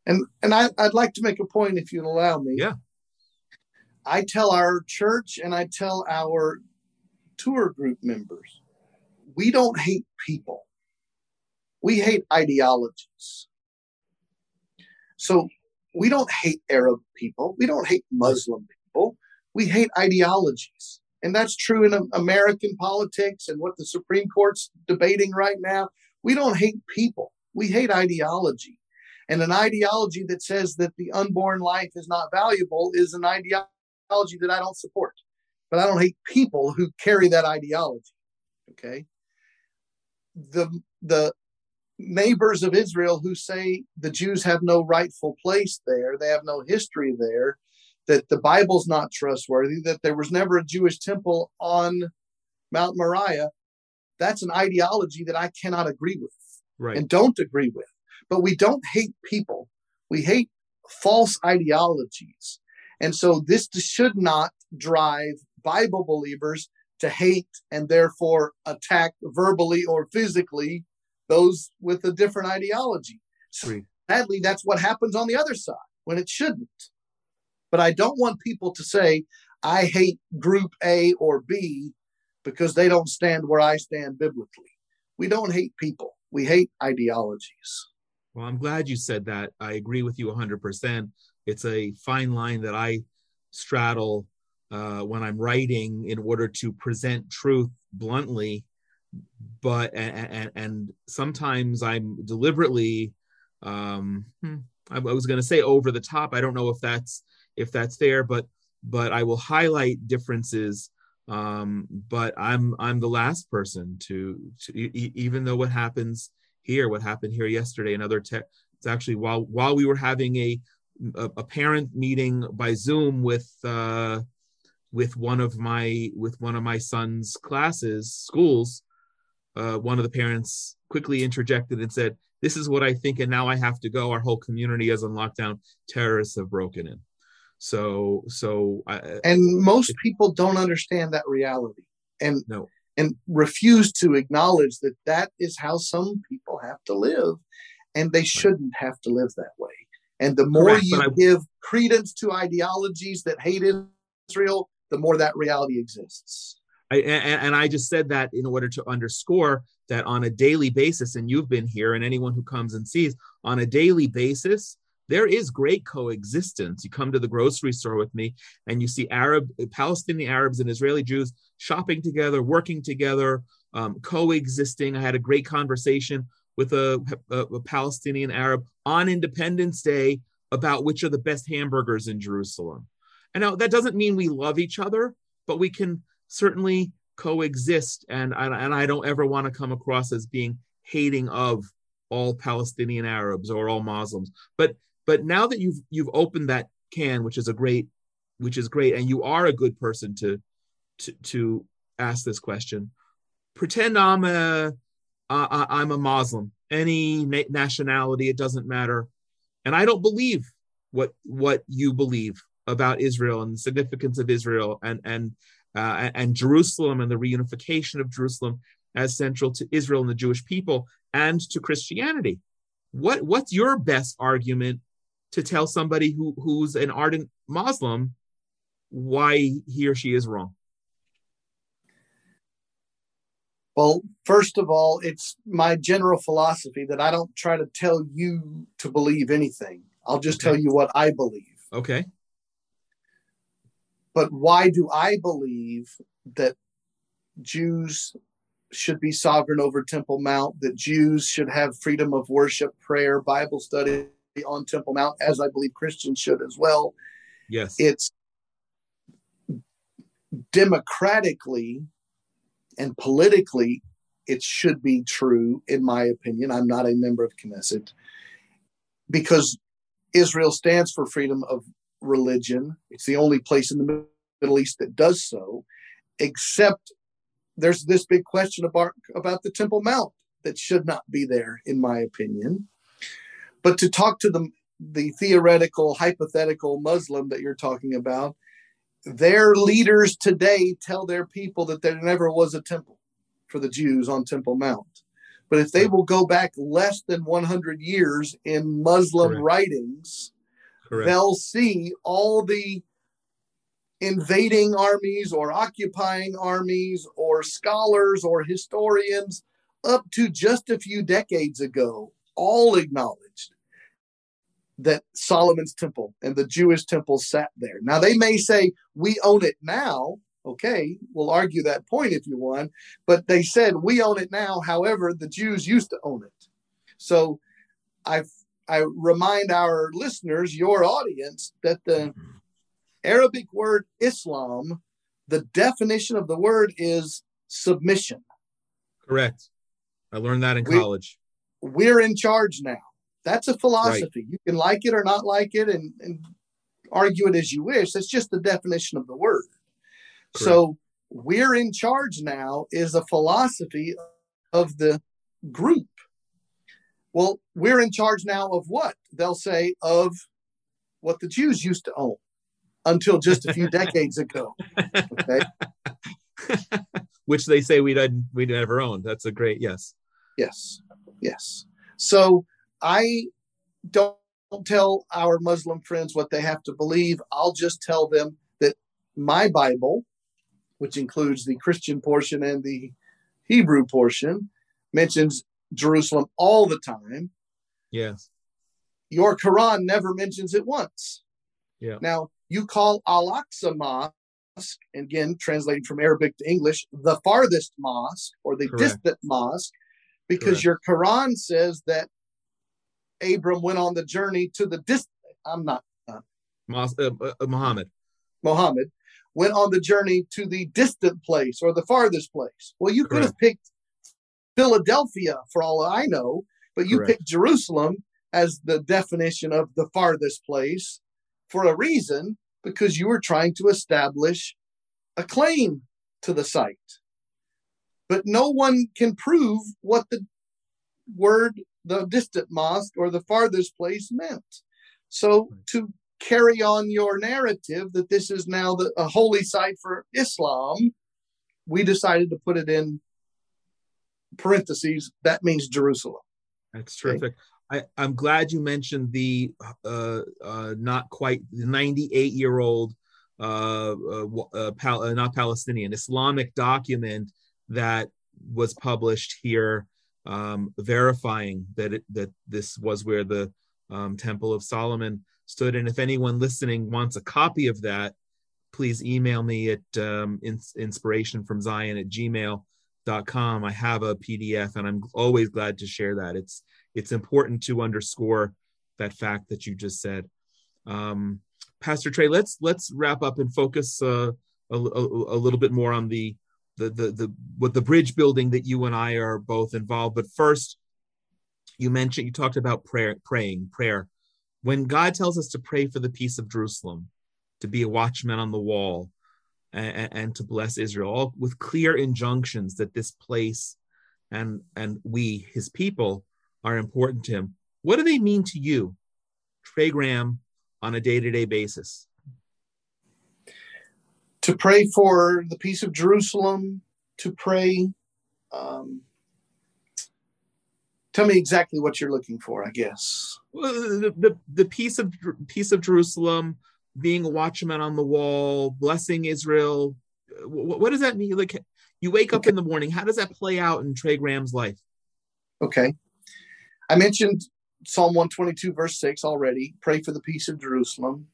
[SPEAKER 2] And and I, I'd like to make a point if you'd allow me.
[SPEAKER 1] Yeah.
[SPEAKER 2] I tell our church and I tell our tour group members, we don't hate people. We hate ideologies. So we don't hate Arab people. We don't hate Muslim people. We hate ideologies. And that's true in American politics and what the Supreme Court's debating right now. We don't hate people. We hate ideology. And an ideology that says that the unborn life is not valuable is an ideology that I don't support. But I don't hate people who carry that ideology. Okay. The the neighbors of Israel who say the Jews have no rightful place there, they have no history there, that the Bible's not trustworthy, that there was never a Jewish temple on Mount Moriah, that's an ideology that I cannot agree with
[SPEAKER 1] right.
[SPEAKER 2] and don't agree with. But we don't hate people. We hate false ideologies. And so this should not drive Bible believers to hate and therefore attack verbally or physically those with a different ideology. Sadly, that's what happens on the other side when it shouldn't. But I don't want people to say, I hate group A or B because they don't stand where I stand biblically. We don't hate people, we hate ideologies.
[SPEAKER 1] Well, I'm glad you said that. I agree with you 100%. It's a fine line that I straddle uh, when I'm writing in order to present truth bluntly, but and, and sometimes I'm deliberately um, hmm, I, was going to say over the top. I don't know if that's if that's fair, but but I will highlight differences. Um, but I'm I'm the last person to, to even though what happens here, what happened here yesterday, another tech. It's actually while while we were having a a, a parent meeting by Zoom with uh, with one of my with one of my son's classes schools. Uh, one of the parents quickly interjected and said, "This is what I think, and now I have to go. Our whole community is on lockdown. Terrorists have broken in." So, so I,
[SPEAKER 2] and most it, people don't understand that reality, and
[SPEAKER 1] no,
[SPEAKER 2] and refuse to acknowledge that that is how some people have to live, and they shouldn't have to live that way. And the more Correct, you I, give credence to ideologies that hate Israel, the more that reality exists.
[SPEAKER 1] I, and, and, I just said that in order to underscore that on a daily basis, and you've been here, and anyone who comes and sees on a daily basis, there is great coexistence. You come to the grocery store with me, and you see Arab, Palestinian Arabs, and Israeli Jews shopping together, working together, um, coexisting. I had a great conversation with a, a, a Palestinian Arab on Independence Day about which are the best hamburgers in Jerusalem. And now that doesn't mean we love each other, but we can certainly coexist. And, and I don't ever want to come across as being hating of all Palestinian Arabs or all Muslims. But but now that you've you've opened that can, which is a great, which is great, and you are a good person to to to ask this question. Pretend I'm a uh, I'm a Muslim, any na- nationality, it doesn't matter, and I don't believe what what you believe about Israel and the significance of Israel and and uh, and Jerusalem and the reunification of Jerusalem as central to Israel and the Jewish people and to Christianity. What what's your best argument to tell somebody who who's an ardent Muslim why he or she is wrong?
[SPEAKER 2] Well, first of all, it's my general philosophy that I don't try to tell you to believe anything. I'll just okay. tell you what I believe.
[SPEAKER 1] Okay.
[SPEAKER 2] But why do I believe that Jews should be sovereign over Temple Mount, that Jews should have freedom of worship, prayer, Bible study on Temple Mount, as I believe Christians should as well?
[SPEAKER 1] Yes.
[SPEAKER 2] It's democratically and politically, it should be true, in my opinion. I'm not a member of Knesset because Israel stands for freedom of religion. It's the only place in the Middle East that does so, except there's this big question about, about the Temple Mount that should not be there, in my opinion. But to talk to the, the theoretical, hypothetical Muslim that you're talking about, their leaders today tell their people that there never was a temple for the Jews on Temple Mount. But if they will go back less than 100 years in Muslim Correct. writings, Correct. they'll see all the invading armies or occupying armies or scholars or historians up to just a few decades ago all acknowledged that Solomon's temple and the Jewish temple sat there. Now, they may say, we own it now. Okay, we'll argue that point if you want. But they said, we own it now. However, the Jews used to own it. So I I remind our listeners, your audience, that the mm-hmm. Arabic word Islam, the definition of the word is submission.
[SPEAKER 1] Correct. I learned that in we, college.
[SPEAKER 2] We're in charge now. That's a philosophy. Right. You can like it or not like it and, and argue it as you wish. That's just the definition of the word. Correct. So we're in charge now is a philosophy of the group. Well, we're in charge now of what? They'll say of what the Jews used to own until just a few decades ago. Okay.
[SPEAKER 1] Which they say we did we never owned. That's a great yes.
[SPEAKER 2] Yes. Yes. So I don't tell our Muslim friends what they have to believe. I'll just tell them that my Bible, which includes the Christian portion and the Hebrew portion, mentions Jerusalem all the time.
[SPEAKER 1] Yes.
[SPEAKER 2] Your Quran never mentions it once.
[SPEAKER 1] Yeah.
[SPEAKER 2] Now, you call Al Aqsa Mosque, again, translating from Arabic to English, the farthest mosque or the Correct. distant mosque, because Correct. your Quran says that Abram went on the journey to the distant. I'm not uh,
[SPEAKER 1] uh, uh, Muhammad.
[SPEAKER 2] Muhammad went on the journey to the distant place or the farthest place. Well, you could Correct. have picked Philadelphia for all I know, but you Correct. picked Jerusalem as the definition of the farthest place for a reason because you were trying to establish a claim to the site. But no one can prove what the word the distant mosque or the farthest place meant. So to carry on your narrative that this is now the, a holy site for Islam, we decided to put it in parentheses. That means Jerusalem.
[SPEAKER 1] That's terrific. Okay. I, am glad you mentioned the uh, uh, not quite 98 year old, uh, uh, uh Pal- uh, not Palestinian, Islamic document that was published here, um, verifying that it, that this was where the um, Temple of Solomon stood. And if anyone listening wants a copy of that, please email me at um, inspiration from Zion at gmail.com. I have a PDF and I'm always glad to share that. It's it's important to underscore that fact that you just said. Um, Pastor Trey, let's let's wrap up and focus uh, a, a, a, little bit more on the the the the what the bridge building that you and I are both involved. But first, you mentioned you talked about prayer, praying, prayer. When God tells us to pray for the peace of Jerusalem, to be a watchman on the wall, and, and to bless Israel, all with clear injunctions that this place and and we, His people, are important to Him. What do they mean to you, Trey Graham, on a day-to-day basis?
[SPEAKER 2] To pray for the peace of Jerusalem, to pray. Um, tell me exactly what you're looking for, I guess.
[SPEAKER 1] Well, the, the, the peace of peace of Jerusalem, being a watchman on the wall, blessing Israel. What, what does that mean? Like you wake up okay. in the morning, how does that play out in Trey Graham's life?
[SPEAKER 2] Okay. I mentioned Psalm 122, verse 6 already. Pray for the peace of Jerusalem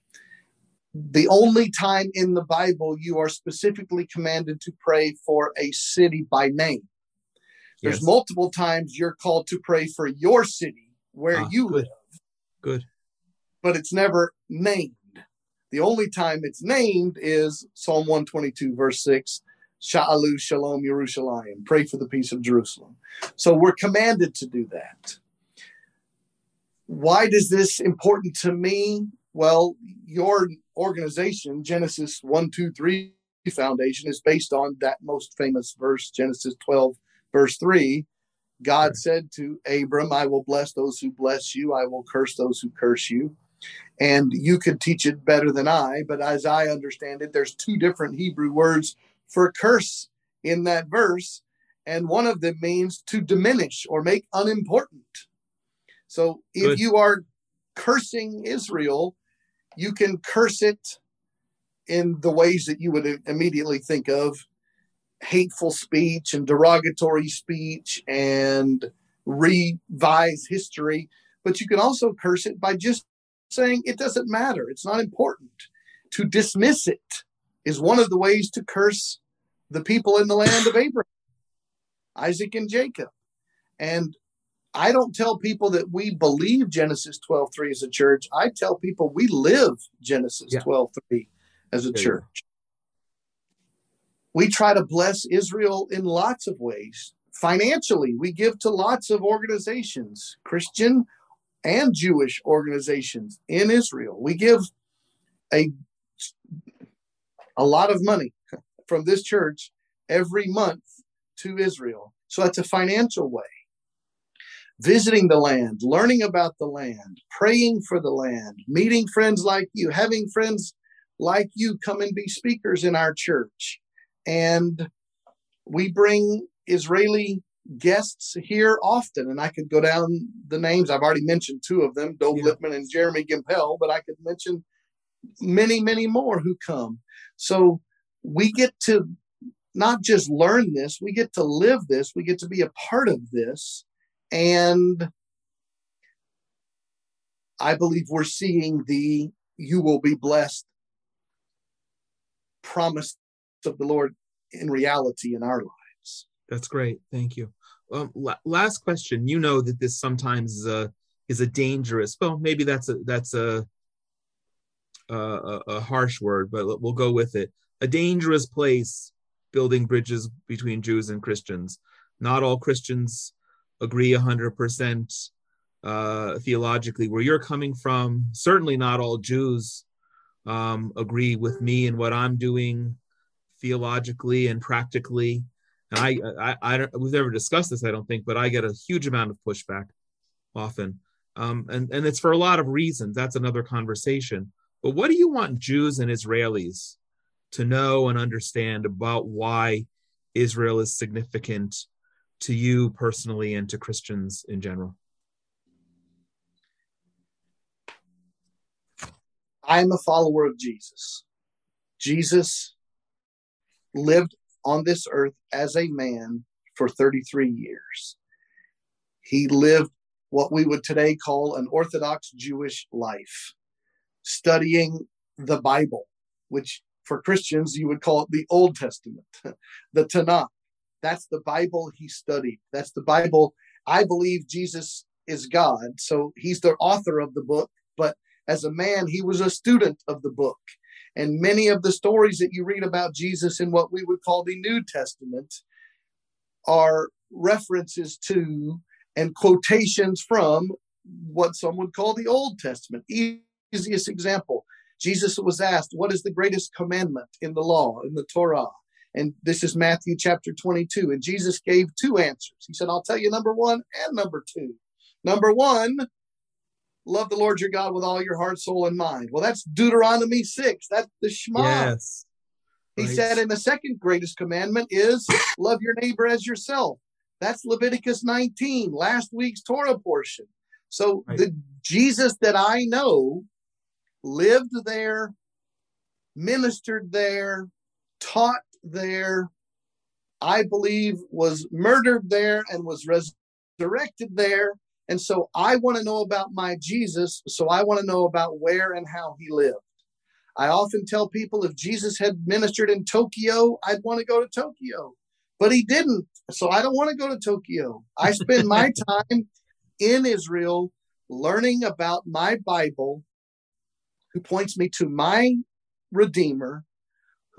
[SPEAKER 2] the only time in the Bible you are specifically commanded to pray for a city by name. There's yes. multiple times you're called to pray for your city where ah, you
[SPEAKER 1] good.
[SPEAKER 2] live.
[SPEAKER 1] Good.
[SPEAKER 2] But it's never named. The only time it's named is Psalm 122, verse 6. Sha'alu Shalom Yerushalayim. Pray for the peace of Jerusalem. So we're commanded to do that. Why does this important to me? Well, your organization, Genesis 1, 2, 3 Foundation, is based on that most famous verse, Genesis 12, verse 3. God right. said to Abram, I will bless those who bless you, I will curse those who curse you. And you could teach it better than I, but as I understand it, there's two different Hebrew words for curse in that verse. And one of them means to diminish or make unimportant. So if Good. you are cursing Israel, you can curse it in the ways that you would immediately think of. Hateful speech and derogatory speech and revise history. But you can also curse it by just saying it doesn't matter. It's not important. To dismiss it is one of the ways to curse the people in the land of abraham isaac and jacob. And I don't tell people that we believe Genesis 12 3 as a church. I tell people we live Genesis yeah. 12 3 as a church. We try to bless Israel in lots of ways. Financially, we give to lots of organizations, Christian and Jewish organizations in Israel. We give a, a lot of money from this church every month to Israel. So that's a financial way visiting the land, learning about the land, praying for the land, meeting friends like you, having friends like you come and be speakers in our church. And we bring Israeli guests here often. And I could go down the names. I've already mentioned two of them, Dov yeah. Lipman and Jeremy Gimpel, but I could mention many, many more who come. So we get to not just learn this, we get to live this, we get to be a part of this. And I believe we're seeing the you will be blessed promise of the Lord in reality in our lives.
[SPEAKER 1] That's great. Thank you. Um, last question. You know that this sometimes uh, is a dangerous. Well, maybe that's a that's a a, a harsh word, but we'll go with it. A dangerous place building bridges between Jews and Christians. Not all Christians agree 100% uh, theologically where you're coming from. Certainly not all Jews um, agree with me and what I'm doing theologically and practically. And I, I, I don't, we've never discussed this, I don't think, but I get a huge amount of pushback often. Um, and, and it's for a lot of reasons. That's another conversation. But what do you want Jews and Israelis to know and understand about why Israel is significant to you personally and to Christians in general?
[SPEAKER 2] I'm a follower of Jesus. Jesus lived on this earth as a man for 33 years. He lived what we would today call an Orthodox Jewish life, studying the Bible, which for Christians you would call it the Old Testament, the Tanakh. That's the Bible he studied. That's the Bible. I believe Jesus is God, so he's the author of the book, but as a man, he was a student of the book. And many of the stories that you read about Jesus in what we would call the New Testament are references to and quotations from what some would call the Old Testament. Easiest example Jesus was asked, What is the greatest commandment in the law, in the Torah? And this is Matthew chapter 22. And Jesus gave two answers. He said, I'll tell you number one and number two. Number one, love the Lord your God with all your heart, soul, and mind. Well, that's Deuteronomy 6. That's the Shema.
[SPEAKER 1] Yes.
[SPEAKER 2] He right. said, and the second greatest commandment is love your neighbor as yourself. That's Leviticus 19, last week's Torah portion. So right. the Jesus that I know lived there, ministered there, taught there, I believe was murdered there and was resurrected there and so I want to know about my Jesus. So I want to know about where and how he lived. I often tell people if Jesus had ministered in Tokyo, I'd want to go to Tokyo, but he didn't. So I don't want to go to Tokyo. I spend my time in Israel learning about my Bible, who points me to my Redeemer,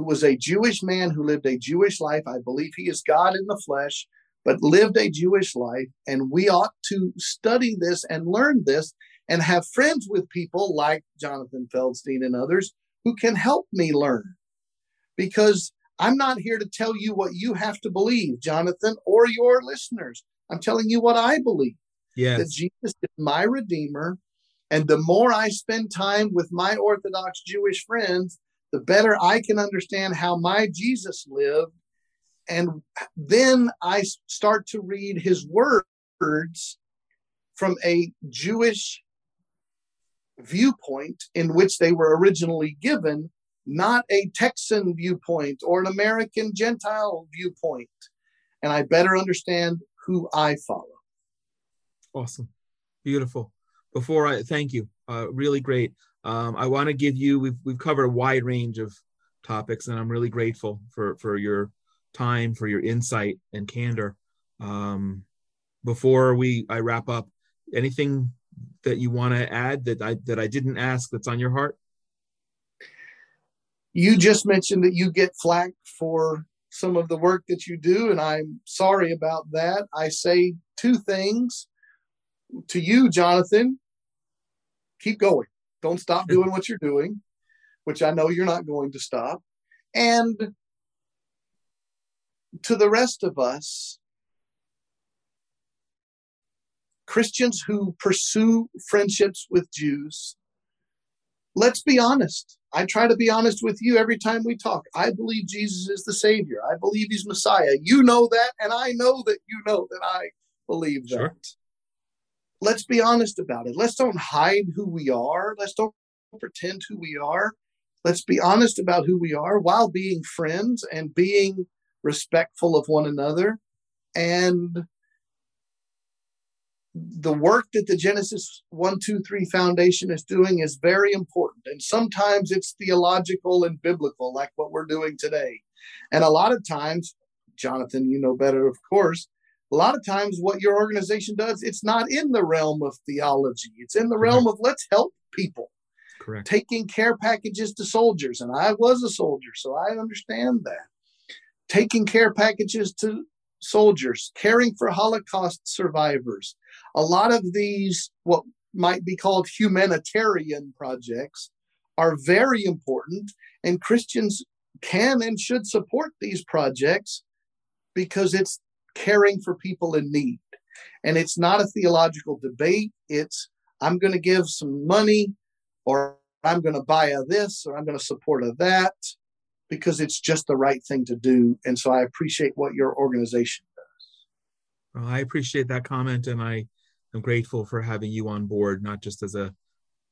[SPEAKER 2] who was a Jewish man who lived a Jewish life. I believe he is God in the flesh but lived a Jewish life. And we ought to study this and learn this and have friends with people like Jonathan Feldstein and others who can help me learn. Because I'm not here to tell you what you have to believe, Jonathan, or your listeners. I'm telling you what I believe.
[SPEAKER 1] Yes.
[SPEAKER 2] That Jesus is my Redeemer. And the more I spend time with my Orthodox Jewish friends, the better I can understand how my Jesus lived and then I start to read his words from a Jewish viewpoint in which they were originally given, not a Texan viewpoint or an American Gentile viewpoint. And I better understand who I follow.
[SPEAKER 1] Awesome. Beautiful. Before I thank you, uh, really great. Um, I want to give you, we've, we've covered a wide range of topics, and I'm really grateful for, for your time, for your insight and candor. Um, before we I wrap up, anything that you want to add that I that I didn't ask that's on your heart?
[SPEAKER 2] You just mentioned that you get flack for some of the work that you do, and I'm sorry about that. I say two things to you, Jonathan. Keep going. Don't stop doing what you're doing, which I know you're not going to stop. And to the rest of us, Christians who pursue friendships with Jews, let's be honest. I try to be honest with you every time we talk. I believe Jesus is the Savior. I believe He's Messiah. You know that, and I know that you know that I believe that. Sure. Let's be honest about it. Let's don't hide who we are. Let's don't pretend who we are. Let's be honest about who we are while being friends and being respectful of one another, and the work that the Genesis 1, 2, 3 Foundation is doing is very important. And sometimes it's theological and biblical, like what we're doing today. And a lot of times, Jonathan, you know better, of course, a lot of times what your organization does, it's not in the realm of theology. It's in the mm-hmm. realm of let's help people.
[SPEAKER 1] Correct.
[SPEAKER 2] Taking care packages to soldiers. And I was a soldier, so I understand that. Taking care packages to soldiers, caring for Holocaust survivors. A lot of these, what might be called humanitarian projects, are very important, and Christians can and should support these projects because it's caring for people in need. And it's not a theological debate. It's, I'm going to give some money, or I'm going to buy a this, or I'm going to support a that, because it's just the right thing to do. And so I appreciate what your organization does.
[SPEAKER 1] Well, I appreciate that comment, and I am grateful for having you on board, not just as a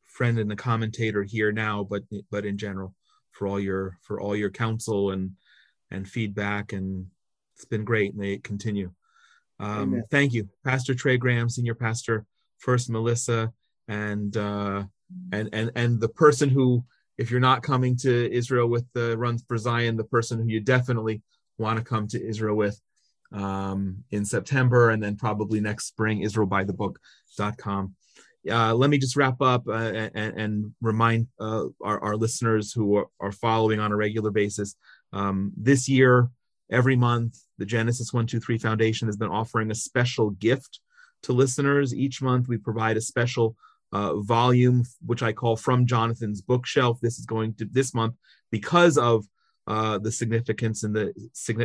[SPEAKER 1] friend and a commentator here now, but but in general for all your for all your counsel and and feedback and it's been great and they continue. Um, thank you pastor trey graham senior pastor first melissa and uh, and and and the person who if you're not coming to israel with the runs for zion the person who you definitely want to come to israel with um, in september and then probably next spring israelbythebook.com uh, let me just wrap up uh, and, and, remind uh, our, our, listeners who are, are, following on a regular basis. Um, this year, every month, the Genesis 123 Foundation has been offering a special gift to listeners. Each month, we provide a special uh, volume, which I call From Jonathan's Bookshelf. This is going to this month because of uh, the significance and the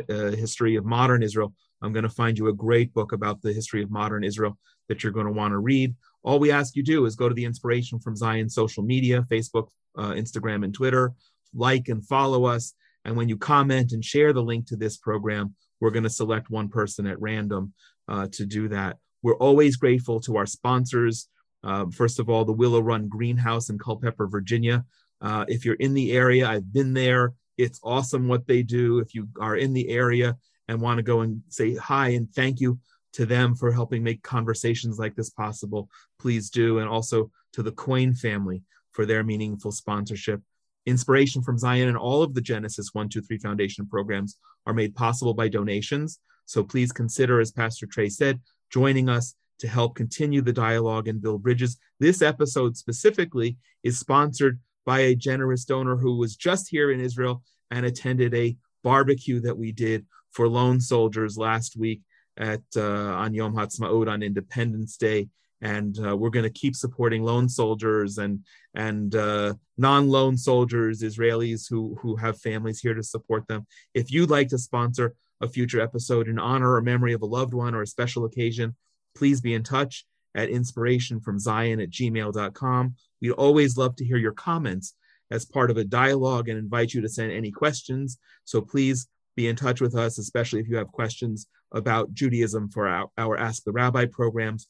[SPEAKER 1] uh, history of modern Israel. I'm going to find you a great book about the history of modern Israel that you're going to want to read. All we ask you do is go to the Inspiration from Zion social media Facebook, uh, Instagram, and Twitter, like and follow us. And when you comment and share the link to this program, we're going to select one person at random uh, to do that. We're always grateful to our sponsors. Uh, first of all, the Willow Run Greenhouse in Culpeper, Virginia. Uh, if you're in the area, I've been there. It's awesome what they do. If you are in the area and want to go and say hi and thank you to them for helping make conversations like this possible, please do. And also to the Coin family for their meaningful sponsorship. Inspiration from Zion and all of the Genesis 123 Foundation programs are made possible by donations. So please consider, as Pastor Trey said, joining us to help continue the dialogue and build bridges. This episode specifically is sponsored by a generous donor who was just here in Israel and attended a barbecue that we did for lone soldiers last week at uh, on Yom Ha'atzmaut on Independence Day, and uh, we're going to keep supporting lone soldiers and and uh, non-lone soldiers, Israelis who who have families here to support them. If you'd like to sponsor a future episode in honor or memory of a loved one or a special occasion, please be in touch at inspirationfromzion at gmail.com. We'd always love to hear your comments as part of a dialogue and invite you to send any questions. So please be in touch with us, especially if you have questions about Judaism for our, our Ask the Rabbi programs.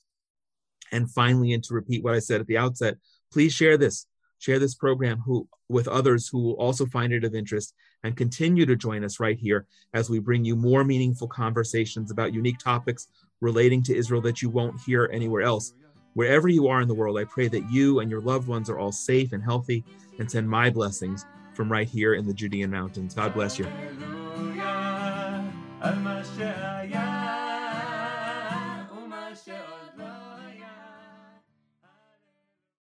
[SPEAKER 1] And finally, and to repeat what I said at the outset, please share this. Share this program who, with others who will also find it of interest and continue to join us right here as we bring you more meaningful conversations about unique topics relating to Israel that you won't hear anywhere else. Wherever you are in the world, I pray that you and your loved ones are all safe and healthy and send my blessings from right here in the Judean mountains. God bless you.